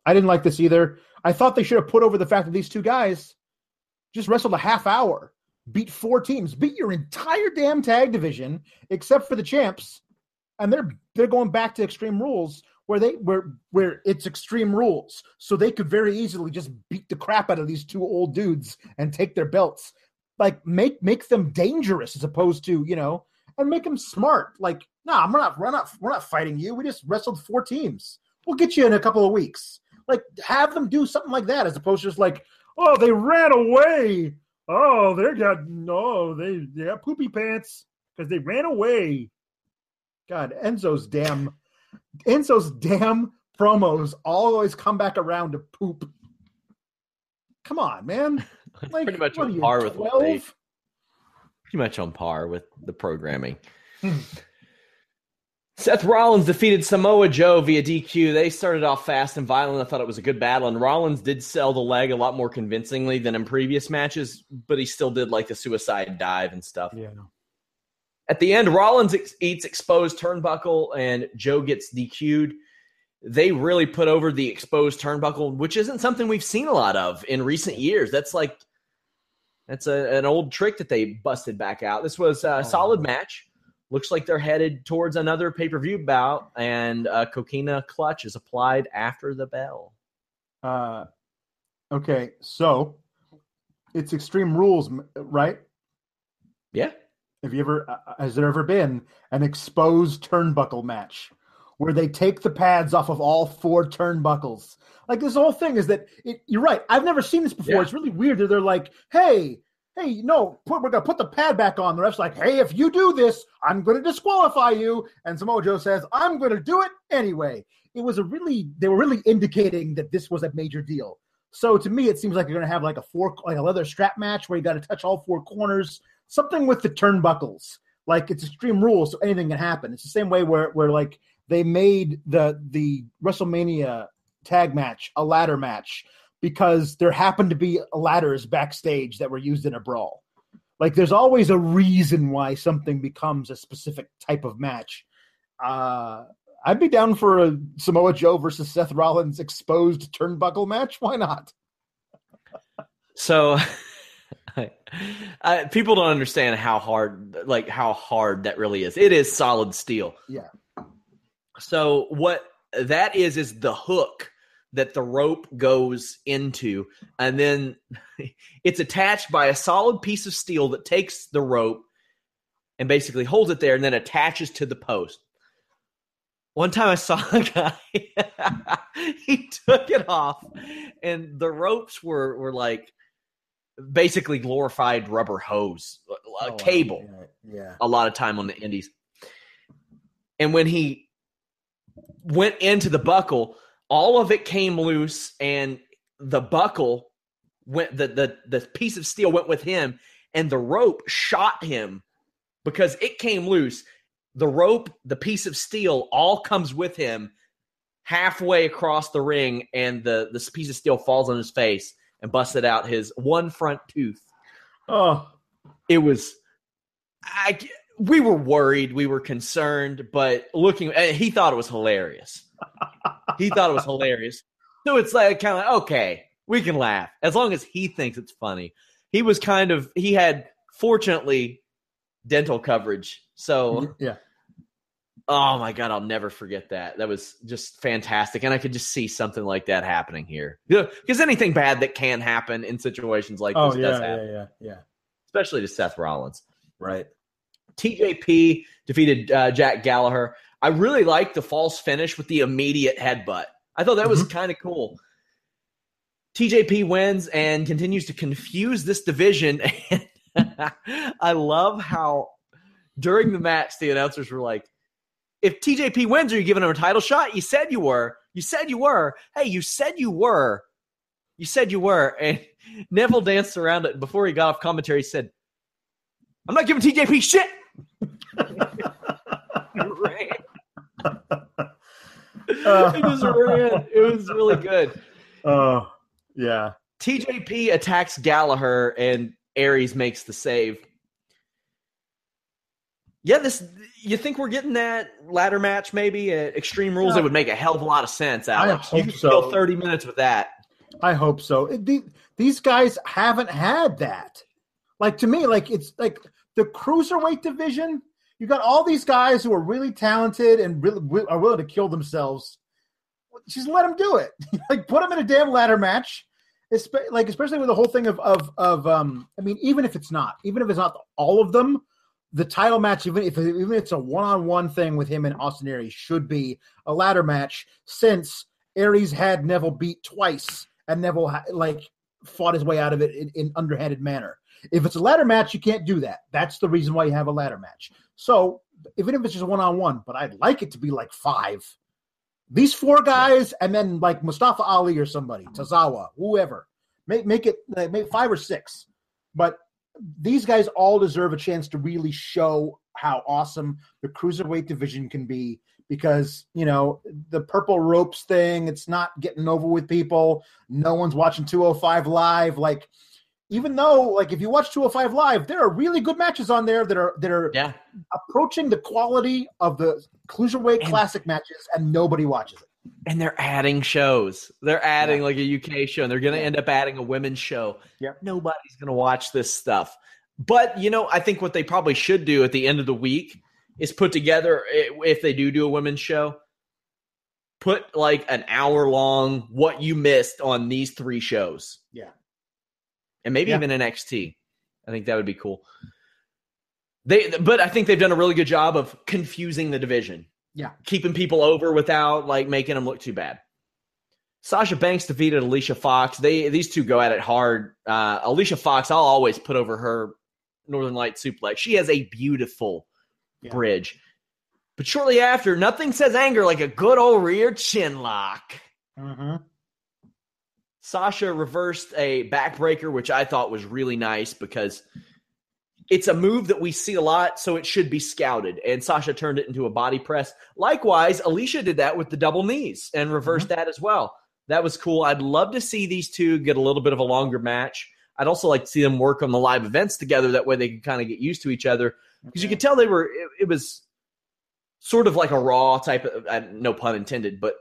I didn't like this either. I thought they should have put over the fact that these two guys just wrestled a half hour, beat four teams, beat your entire damn tag division except for the champs, and they're they're going back to Extreme Rules where they where where it's extreme rules so they could very easily just beat the crap out of these two old dudes and take their belts like make make them dangerous as opposed to you know and make them smart. Like, nah, we're not, we're not, we're not fighting you. We just wrestled four teams. We'll get you in a couple of weeks. Like, have them do something like that as opposed to just like, oh, they ran away. Oh, they got no, they they got poopy pants because they ran away. God, Enzo's damn, Enzo's damn promos always come back around to poop. Come on, man. Like, pretty much on you, par with what they 12? pretty much on par with the programming. Hmm. Seth Rollins defeated Samoa Joe via DQ. They started off fast and violent. I thought it was a good battle, and Rollins did sell the leg a lot more convincingly than in previous matches, but he still did like the suicide dive and stuff. Yeah. At the end, Rollins ex- eats exposed turnbuckle, and Joe gets DQ'd. They really put over the exposed turnbuckle, which isn't something we've seen a lot of in recent years. That's like that's a, an old trick that they busted back out. This was a oh, solid match. Looks like they're headed towards another pay per view bout, and uh, Coquina clutch is applied after the bell. Uh, okay, so it's Extreme Rules, right? Yeah, Have you ever? Uh, has there ever been an exposed turnbuckle match where they take the pads off of all four turnbuckles? Like this whole thing is that it, you're right. I've never seen this before. Yeah. It's really weird that they're like, "Hey, hey, no, put, we're gonna put the pad back on." The ref's like, "Hey, if you do this, I'm gonna disqualify you." And Samoa Joe says, "I'm gonna do it anyway." It was a really they were really indicating that this was a major deal. So to me, it seems like you're gonna have like a four like a leather strap match where you got to touch all four corners, something with the turnbuckles. Like it's Extreme Rules, so anything can happen. It's the same way where where like they made the the WrestleMania tag match a ladder match because there happened to be ladders backstage that were used in a brawl. Like there's always a reason why something becomes a specific type of match. Uh, I'd be down for a Samoa Joe versus Seth Rollins exposed turnbuckle match. Why not? So I, people don't understand how hard, like how hard that really is. It is solid steel. Yeah. So what that is is the hook that the rope goes into, and then it's attached by a solid piece of steel that takes the rope and basically holds it there, and then attaches to the post. One time I saw a guy, he took it off, and the ropes were were like basically glorified rubber hose, a Oh, cable Yeah. yeah. a lot of time on the indies. And when he went into the buckle, all of it came loose and the buckle went the the the piece of steel went with him and the rope shot him because it came loose. The rope, the piece of steel all comes with him halfway across the ring and the this piece of steel falls on his face and busted out his one front tooth Oh, it was I we were worried, we were concerned, but looking he thought it was hilarious. He thought it was hilarious. So it's like kind of like, okay, we can laugh as long as he thinks it's funny. He was kind of he had fortunately dental coverage. So yeah. oh my god, I'll never forget that. That was just fantastic and I could just see something like that happening here. Because anything bad that can happen in situations like Oh, this yeah, does yeah, happen, yeah, yeah. especially to Seth Rollins. Right. TJP defeated uh, Jack Gallagher. I really liked the false finish with the immediate headbutt. I thought that was mm-hmm. kind of cool. TJP wins and continues to confuse this division. And I love how during the match the announcers were like, "If TJP wins, are you giving him a title shot? You said you were. You said you were. Hey, you said you were. You said you were." And Neville danced around it before he got off commentary. He said, "I'm not giving TJP shit." it just ran. It was really good. Oh, yeah. TJP attacks Gallagher and Aries makes the save. Yeah, this you think we're getting that ladder match maybe at Extreme Rules? Yeah. It would make a hell of a lot of sense, Alex. hope you could so. 30 minutes with that. I hope so. It- the- these guys haven't had that. Like to me, like it's like the cruiserweight division. You got all these guys who are really talented and really are willing to kill themselves. Just let them do it. like put them in a damn ladder match. Espe- like especially with the whole thing of of of um. I mean, even if it's not, even if it's not all of them, the title match, even if even if it's a one on one thing with him and Austin Aries, should be a ladder match since Aries had Neville beat twice and Neville ha- like fought his way out of it in, in underhanded manner. If it's a ladder match, you can't do that. That's the reason why you have a ladder match. So even if it's just one on one, but I'd like it to be like five. These four guys, and then like Mustafa Ali or somebody, Tozawa, whoever. Make make it like, make five or six. But these guys all deserve a chance to really show how awesome the cruiserweight division can be because you know the purple ropes thing it's not getting over with people no one's watching 205 live like even though like if you watch 205 live there are really good matches on there that are that are Yeah. approaching the quality of the cruiserweight And- classic matches and nobody watches it And they're adding shows. They're adding like a UK show, and they're going to end up adding a women's show. yeah Nobody's going to watch this stuff. But, you know, I think what they probably should do at the end of the week is put together, if they do do a women's show, put like an hour long what you missed on these three shows. And maybe Yeah. even NXT. I think that would be cool. They, but I think they've done a really good job of confusing the division yeah keeping people over without like making them look too bad. Sasha Banks defeated Alicia Fox. They these two go at it hard. Uh, Alicia Fox, I'll always put over her Northern Light suplex. She has a beautiful Yeah. bridge. But shortly after, nothing says anger like a good old rear chin lock. mm-hmm. Sasha reversed a backbreaker, which I thought was really nice because it's a move that we see a lot, so it should be scouted. And Sasha turned it into a body press. Likewise, Alicia did that with the double knees and reversed that as well. That was cool. I'd love to see these two get a little bit of a longer match. I'd also like to see them work on the live events together. That way they can kind of get used to each other because you could tell they were. It, it was sort of like a raw type of, uh, no pun intended, but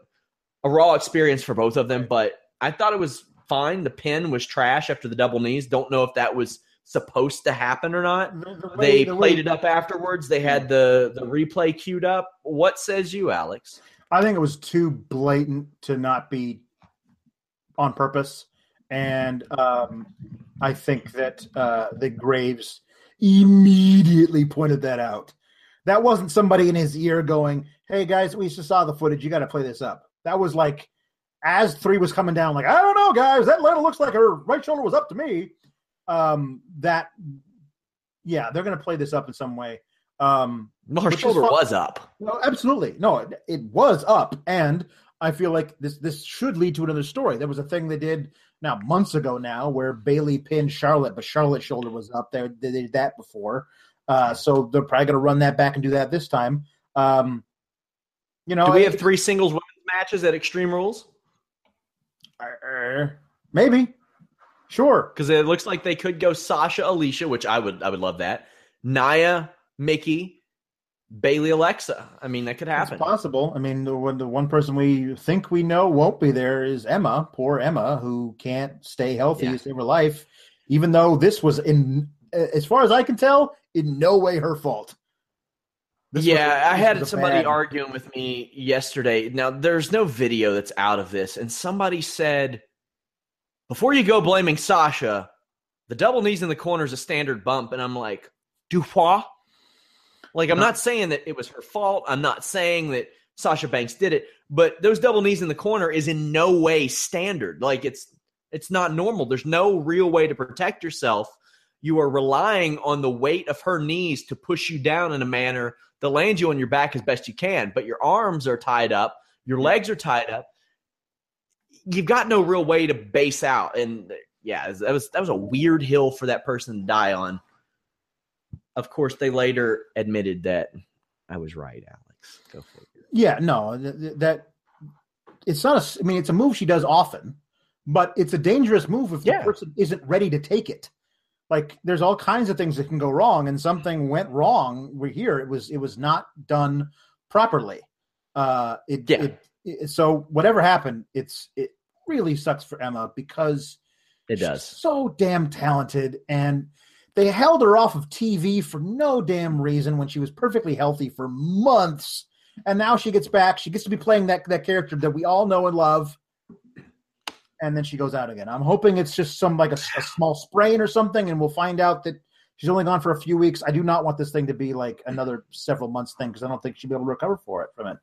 a raw experience for both of them. But I thought it was fine. The pin was trash after the double knees. Don't know if that was supposed to happen or not. They played it up afterwards. They had the the replay queued up. What says you, Alex? I think it was too blatant to not be on purpose, and um, I think that uh, the Graves immediately pointed that out. That wasn't somebody in his ear going, "Hey guys, we just saw the footage. You got to play this up." That was like, as three was coming down, like, "I don't know, guys. That letter looks like her right shoulder was up to me." Um, that, yeah, they're going to play this up in some way. Um, No, her shoulder was up. no, absolutely. No, it, it was up, and I feel like this this should lead to another story. There was a thing they did now months ago now where Bayley pinned Charlotte, but Charlotte's shoulder was up. there. they did that before, uh, so they're probably going to run that back and do that this time. Um, you know, Do we have three singles matches at Extreme Rules? Uh, maybe, sure. Because it looks like they could go Sasha, Alicia, which I would I would love that. Nia, Mickie, Bayley, Alexa. I mean, that could happen. It's possible. I mean, the one, the one person we think we know won't be there is Emma, poor Emma, who can't stay healthy Yeah. save her life, even though this was, in as far as I can tell, in no way her fault. This yeah, I had somebody arguing with me yesterday. Now, there's no video that's out of this, and somebody said, before you go blaming Sasha, the double knees in the corner is a standard bump, and I'm like, du quoi? Like, I'm not saying that it was her fault. I'm not saying that Sasha Banks did it, but those double knees in the corner is in no way standard. Like, it's it's not normal. There's no real way to protect yourself. You are relying on the weight of her knees to push you down in a manner that land you on your back as best you can, but your arms are tied up, your legs are tied up. You've got no real way to base out, and yeah, that was that was a weird hill for that person to die on. Of course, they later admitted that I was right, Alex. Go for it. Yeah, no, th- th- that it's not a. I mean, it's a move she does often, but it's a dangerous move if Yeah. the person isn't ready to take it. Like, there's all kinds of things that can go wrong, and something went wrong. We're here. It was it was not done properly. Uh, it, Yeah. it, it so whatever happened, it's it really sucks for Emma because It she's does. so damn talented and they held her off of TV for no damn reason when she was perfectly healthy for months. And now she gets back. She gets to be playing that, that character that we all know and love. And then she goes out again. I'm hoping it's just some like a, a small sprain or something, and we'll find out that She's only gone for a few weeks. I do not want this thing to be like another several months thing because I don't think she'll be able to recover for it from it.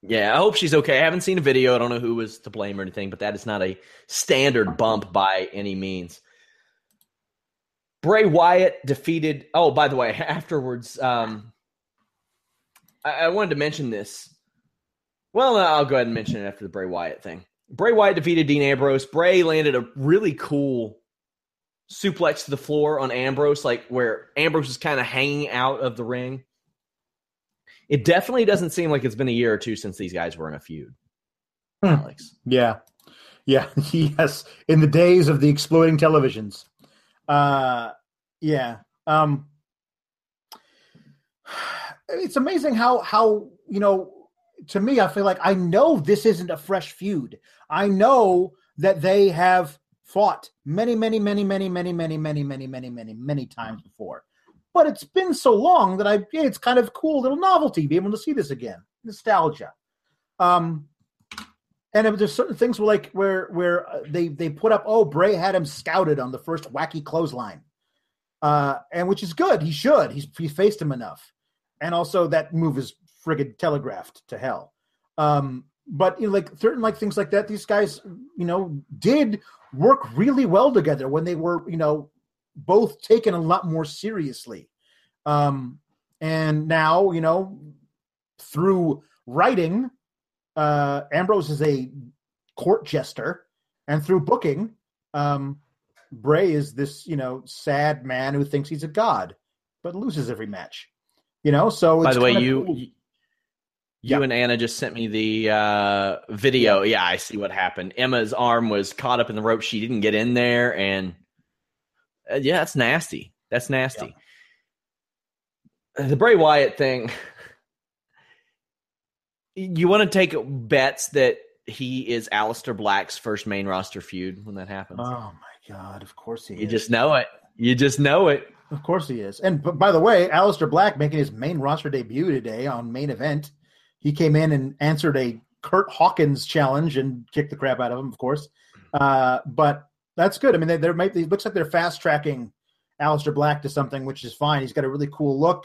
Yeah, I hope she's okay. I haven't seen a video. I don't know who was to blame or anything, but that is not a standard bump by any means. Bray Wyatt defeated. Oh, by the way, afterwards, um, I, I wanted to mention this. Well, I'll go ahead and mention it after the Bray Wyatt thing. Bray Wyatt defeated Dean Ambrose. Bray landed a really cool suplex to the floor on Ambrose, like where Ambrose is kind of hanging out of the ring. It definitely doesn't seem like it's been a year or two since these guys were in a feud. Hmm. Alex. Yeah. Yeah. yes. In the days of the exploding televisions. Uh yeah. Um it's amazing how how you know to me I feel like I know this isn't a fresh feud. I know that they have fought many many many many many many many many many many many times before. But it's been so long that I it's kind of cool little novelty be able to see this again. Nostalgia. Um and there's certain things where like where where uh, they they put up oh Bray had him scouted on the first wacky clothesline, uh, and which is good. He should. He's he faced him enough, and also that move is friggin' telegraphed to hell. Um, but you know, like certain like things like that, these guys you know did work really well together when they were you know both taken a lot more seriously. Um, and now you know through writing uh, Ambrose is a court jester, and through booking, um, Bray is this you know sad man who thinks he's a god, but loses every match. You know, so by the way, you cool. you Yeah. and Anna just sent me the uh, video. Yeah, I see what happened. Emma's arm was caught up in the rope. She didn't get in there, and uh, yeah, that's nasty. That's nasty. The Bray Wyatt thing. You want to take bets that he is Aleister Black's first main roster feud when that happens. Oh my god! Of course he you is. just know it. You just know it. Of course he is. And by the way, Aleister Black making his main roster debut today on main event. He came in and answered a Curt Hawkins challenge and kicked the crap out of him, of course. Uh, but that's good. I mean, they, might it looks like they're fast tracking Aleister Black to something, which is fine. He's got a really cool look.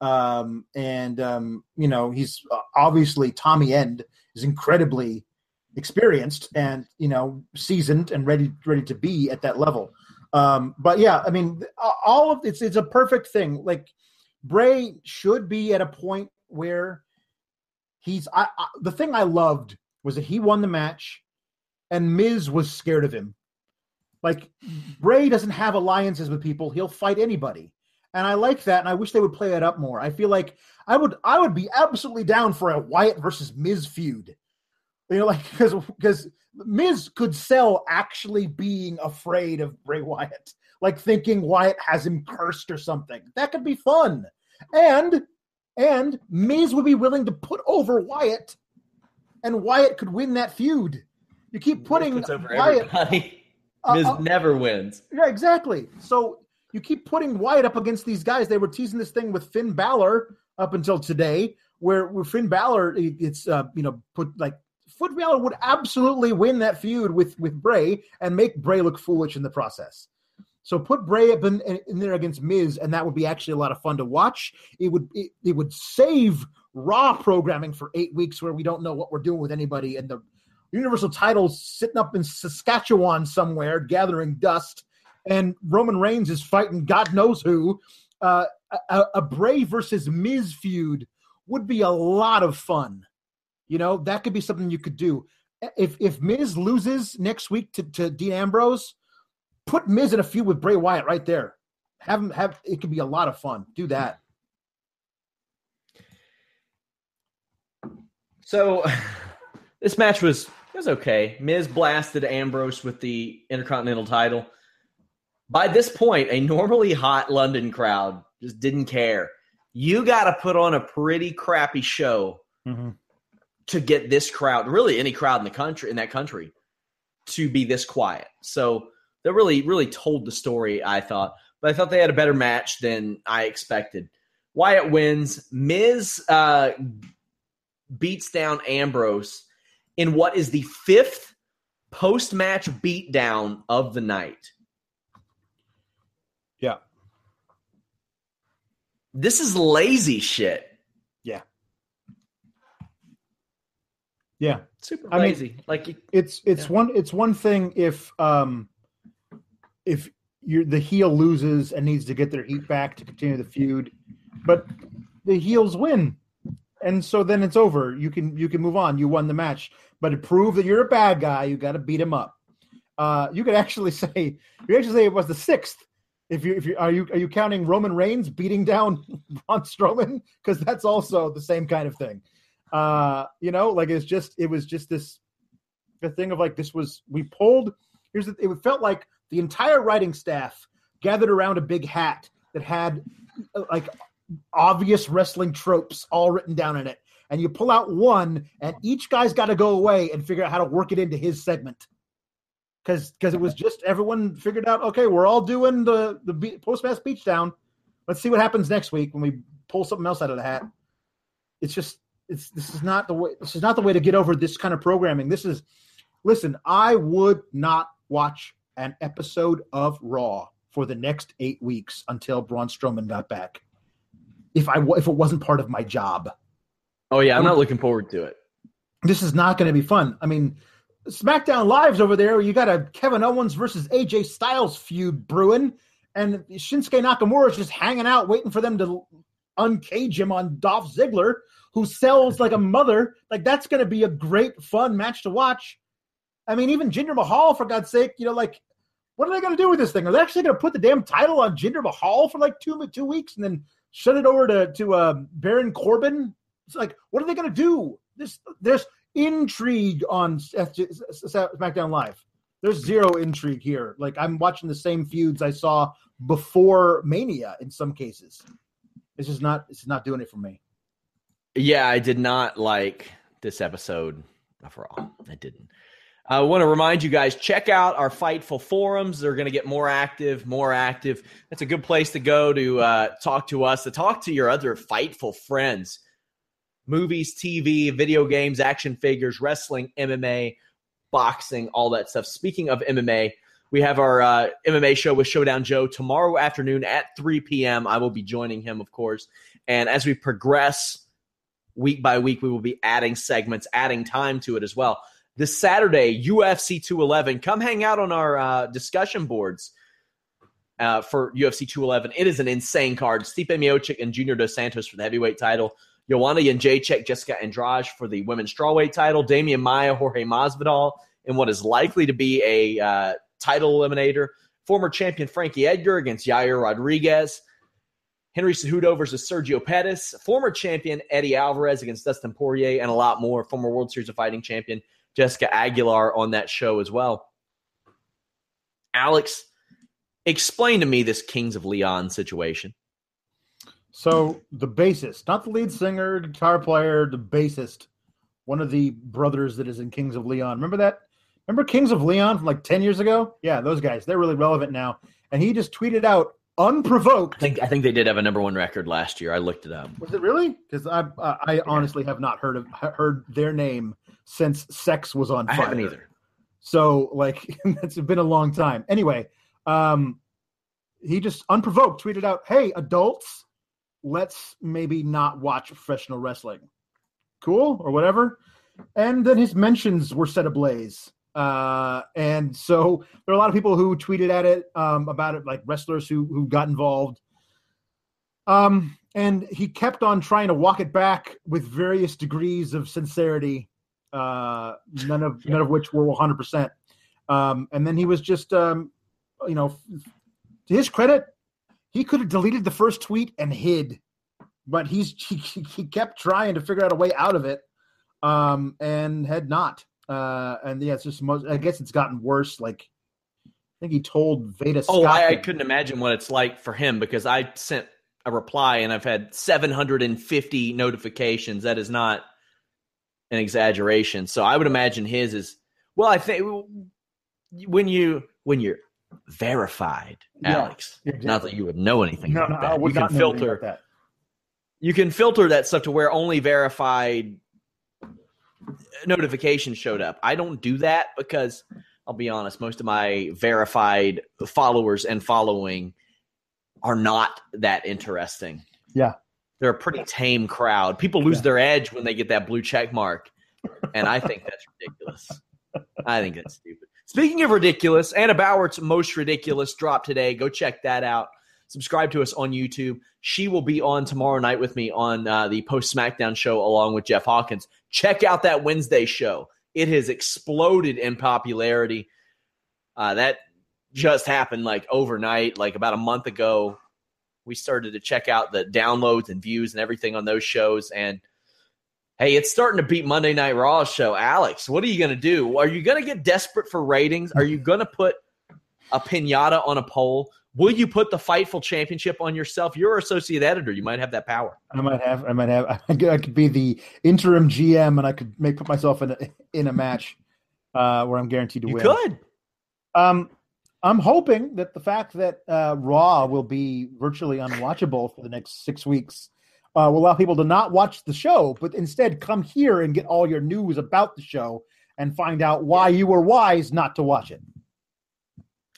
Um, and um, you know, he's uh, obviously Tommy End is incredibly experienced and you know seasoned and ready ready to be at that level. Um, but yeah, I mean, all of it's it's a perfect thing. Like Bray should be at a point where he's. I, I, the thing I loved was that he won the match, and Miz was scared of him. Like Bray doesn't have alliances with people; he'll fight anybody, and I like that. And I wish they would play it up more. I feel like I would I would be absolutely down for a Wyatt versus Miz feud. You know, like because because Miz could sell actually being afraid of Bray Wyatt, like thinking Wyatt has him cursed or something. That could be fun, and and Miz would be willing to put over Wyatt, and Wyatt could win that feud. You keep putting over Wyatt. everybody. uh, Miz uh, never wins. yeah, exactly. So you keep putting Wyatt up against these guys. They were teasing this thing with Finn Balor up until today, where, where Finn Balor, it's uh, you know put like Finn Balor would absolutely win that feud with with Bray and make Bray look foolish in the process. So put Bray up in, in, there against Miz, and that would be actually a lot of fun to watch. It would it, it would save Raw programming for eight weeks where we don't know what we're doing with anybody, and the Universal titles sitting up in Saskatchewan somewhere gathering dust, and Roman Reigns is fighting God knows who. Uh, a, a Bray versus Miz feud would be a lot of fun. You know that could be something you could do. If if Miz loses next week to, to Dean Ambrose, put Miz in a feud with Bray Wyatt right there. Have him have it could be a lot of fun. Do that. So this match was it was okay. Miz blasted Ambrose with the Intercontinental title. By this point, a normally hot London crowd just didn't care. You got to put on a pretty crappy show mm-hmm. to get this crowd, really any crowd in the country in that country, to be this quiet. So that really, really told the story. I thought, but I thought they had a better match than I expected. Wyatt wins. Miz uh, beats down Ambrose in what is the fifth post match beatdown of the night. Yeah. This is lazy shit. Yeah. Yeah. Super I mean, lazy. like It's it's Yeah. one it's one thing if um if you're the heel loses and needs to get their heat back to continue the feud, but the heels win. And so then it's over. You can you can move on. You won the match. But to prove that you're a bad guy, you got to beat him up. Uh, you could actually say you actually say it was the sixth. If you if you are you are you counting Roman Reigns beating down Braun Strowman because that's also the same kind of thing. Uh, you know, like it's just it was just this the thing of like this was we pulled. Here's the, it felt like the entire writing staff gathered around a big hat that had uh, like obvious wrestling tropes all written down in it, and you pull out one, and each guy's got to go away and figure out how to work it into his segment. Because because it was just everyone figured out okay we're all doing the the be- post match beach down. Let's see what happens next week when we pull something else out of the hat. It's just it's this is not the way this is not the way to get over this kind of programming. This is listen, I would not watch an episode of Raw for the next eight weeks until Braun Strowman got back. If I if it wasn't part of my job, oh yeah, I'm not looking forward to it. this is not going to be fun. I mean, SmackDown Live's over there. You got a Kevin Owens versus AJ Styles feud brewing, and Shinsuke Nakamura is just hanging out waiting for them to uncage him on Dolph Ziggler, who sells like a mother. Like that's going to be a great fun match to watch. I mean, even Jinder Mahal, for God's sake, you know, like what are they going to do with this thing? Are they actually going to put the damn title on Jinder Mahal for like two two weeks and then shut it over to to uh, Baron Corbin? It's like, what are they going to do? This there's intrigue on SmackDown Live. There's zero intrigue here. Like I'm watching the same feuds I saw before Mania in some cases. It's just not. It's not doing it for me. Yeah, I did not like this episode of Raw. I didn't. I want to remind you guys check out our Fightful forums. They're going to get more active, more active. That's a good place to go to uh, talk to us, to talk to your other Fightful friends. Movies, TV, video games, action figures, wrestling, MMA, boxing, all that stuff. Speaking of MMA, we have our uh, MMA show with Showdown Joe tomorrow afternoon at 3 p.m. I will be joining him, of course. And as we progress week by week, we will be adding segments, adding time to it as well. This Saturday, UFC 211. Come hang out on our uh, discussion boards uh, for UFC 211. It is an insane card. Stipe Miocic and Junior Dos Santos for the heavyweight title. Joanna Jędrzejczyk, Jessica Andrade for the women's strawweight title. Demian Maia, Jorge Masvidal in what is likely to be a uh, title eliminator. Former champion Frankie Edgar against Yair Rodriguez. Henry Cejudo versus Sergio Pettis. Former champion Eddie Alvarez against Dustin Poirier, and a lot more. Former World Series of Fighting champion Jessica Aguilar on that show as well. Alex, explain to me this Kings of Leon situation. So the bassist, not the lead singer, guitar player, the bassist, one of the brothers that is in Kings of Leon. Remember that? Remember Kings of Leon from like 10 years ago? Yeah, those guys. They're really relevant now. And he just tweeted out unprovoked. I think I think they did have a number one record last year. I looked it up. Was it really? Because I uh, I honestly have not heard of heard their name since Sex was on I fire. haven't either. So like it's been a long time. Anyway, um, he just unprovoked tweeted out, "Hey adults, let's maybe not watch professional wrestling." Cool or whatever. And then his mentions were set ablaze. Uh, and so there are a lot of people who tweeted at it um, about it, like wrestlers who who got involved. Um, and he kept on trying to walk it back with various degrees of sincerity, uh, none of none of which were one hundred percent. Um, and then he was just, um, you know, to his credit, he could have deleted the first tweet and hid, but he's he, he kept trying to figure out a way out of it, um, and had not. Uh, and yeah, it's just most. I guess it's gotten worse. Like I think he told Veda. Oh, Scott I, I couldn't imagine what it's like for him because I sent a reply and I've had 750 notifications. That is not an exaggeration. So I would imagine his is well. I think when you when you're verified, Yeah, Alex. exactly. Not that you would know anything No, about no, I would You can not know filter that. you can filter that stuff to where only verified notifications showed up. I don't do that because I'll be honest, most of my verified followers and following are not that interesting. Yeah. They're a pretty tame crowd. People lose Yeah. their edge when they get that blue check mark. And I think that's ridiculous. I think that's stupid. Speaking of ridiculous, Anna Bowert's Most Ridiculous drop today. Go check that out. Subscribe to us on YouTube. She will be on tomorrow night with me on uh, the post SmackDown show along with Jeff Hawkins. Check out that Wednesday show. It has exploded in popularity. Uh, that just happened like overnight, like about a month ago. We started to check out the downloads and views and everything on those shows. And hey, it's starting to beat Monday Night Raw's show. Alex, what are you going to do? Are you going to get desperate for ratings? Are you going to put a pinata on a pole? Will you put the Fightful Championship on yourself? You're associate editor. You might have that power. I might have. I might have. I could, I could be the interim GM, and I could make put myself in a in a match uh, where I'm guaranteed to You win. could. Um, I'm hoping that the fact that uh, Raw will be virtually unwatchable for the next six weeks uh, will allow people to not watch the show, but instead come here and get all your news about the show and find out why you were wise not to watch it.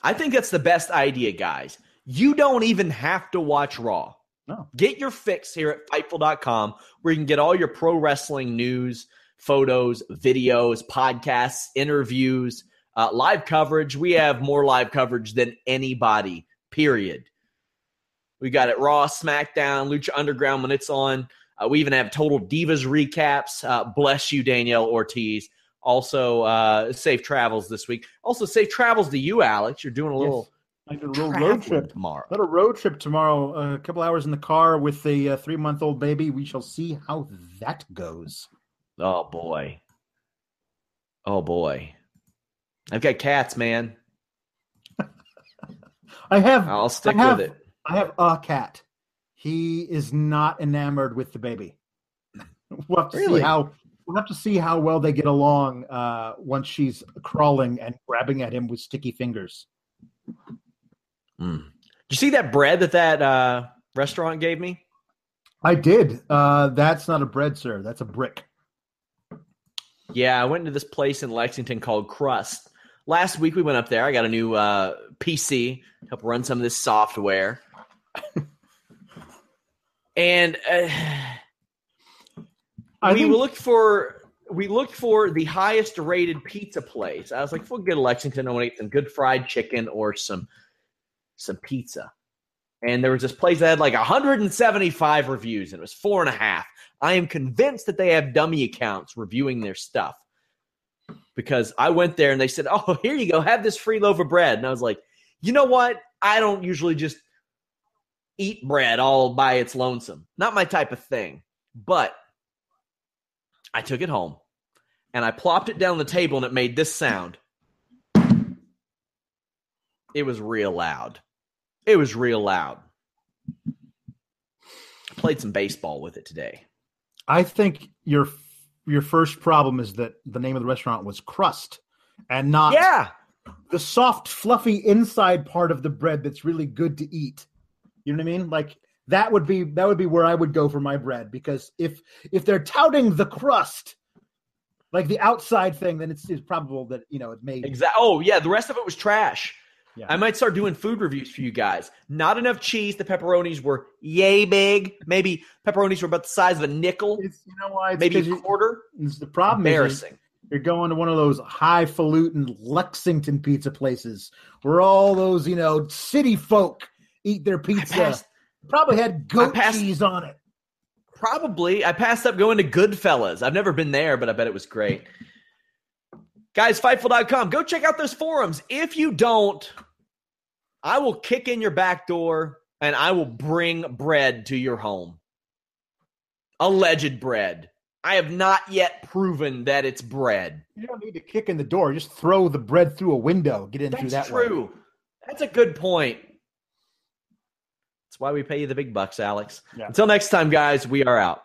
I think that's the best idea, guys. You don't even have to watch Raw. No. Get your fix here at Fightful.com where you can get all your pro wrestling news, photos, videos, podcasts, interviews, uh, live coverage. We have more live coverage than anybody, period. We got it Raw, SmackDown, Lucha Underground when it's on. Uh, we even have Total Divas recaps. Uh, bless you, Danielle Ortiz. Also, uh, safe travels this week. Also, safe travels to you, Alex. You're doing a little I did a little road trip. tomorrow. A road trip tomorrow. uh, a couple hours in the car with a uh, three month old baby. We shall see how that goes. Oh boy. Oh boy. I've got cats, man. I have. I'll stick have- with it. I have a cat. He is not enamored with the baby. We'll have to Really? see how we'll have to see how well they get along uh, once she's crawling and grabbing at him with sticky fingers. Mm. You see that bread that that uh, restaurant gave me? I did. Uh, that's not a bread, sir. That's a brick. Yeah, I went into this place in Lexington called Crust. Last week we went up there. I got a new uh, PC to help run some of this software. and uh, I we think looked for we looked for the highest rated pizza place. I was like, if we'll get Lexington, I want to eat some good fried chicken or some some pizza. And there was this place that had like 175 reviews, and it was four and a half. I am convinced that they have dummy accounts reviewing their stuff because I went there and they said, "Oh, here you go, have this free loaf of bread." And I was like, "You know what? I don't usually just eat bread all by its lonesome. Not my type of thing." But I took it home and I plopped it down the table and it made this sound. It was real loud. It was real loud. I played some baseball with it today. I think your your first problem is that the name of the restaurant was crust and not Yeah. the soft, fluffy inside part of the bread that's really good to eat. You know what I mean? Like that would be that would be where I would go for my bread because if if they're touting the crust, like the outside thing, then it's, it's probable that you know it made Exactly. Oh, yeah. The rest of it was trash. Yeah. I might start doing food reviews for you guys. Not enough cheese. The pepperonis were yay big. Maybe pepperonis were about the size of a nickel, It's, you know why? It's maybe a quarter. it's the problem is Embarrassing. you're going to one of those highfalutin Lexington pizza places where all those you know city folk eat their pizza. passed, Probably had goat passed- cheese on it. probably. I passed up going to Goodfellas. I've never been there, but I bet it was great. Guys, Fightful.com. Go check out those forums. If you don't, I will kick in your back door and I will bring bread to your home. Alleged bread. I have not yet proven that it's bread. You don't need to kick in the door. Just throw the bread through a window. Get in through That's that way. true. That's a good point. That's why we pay you the big bucks, Alex. Yeah. Until next time, guys, we are out.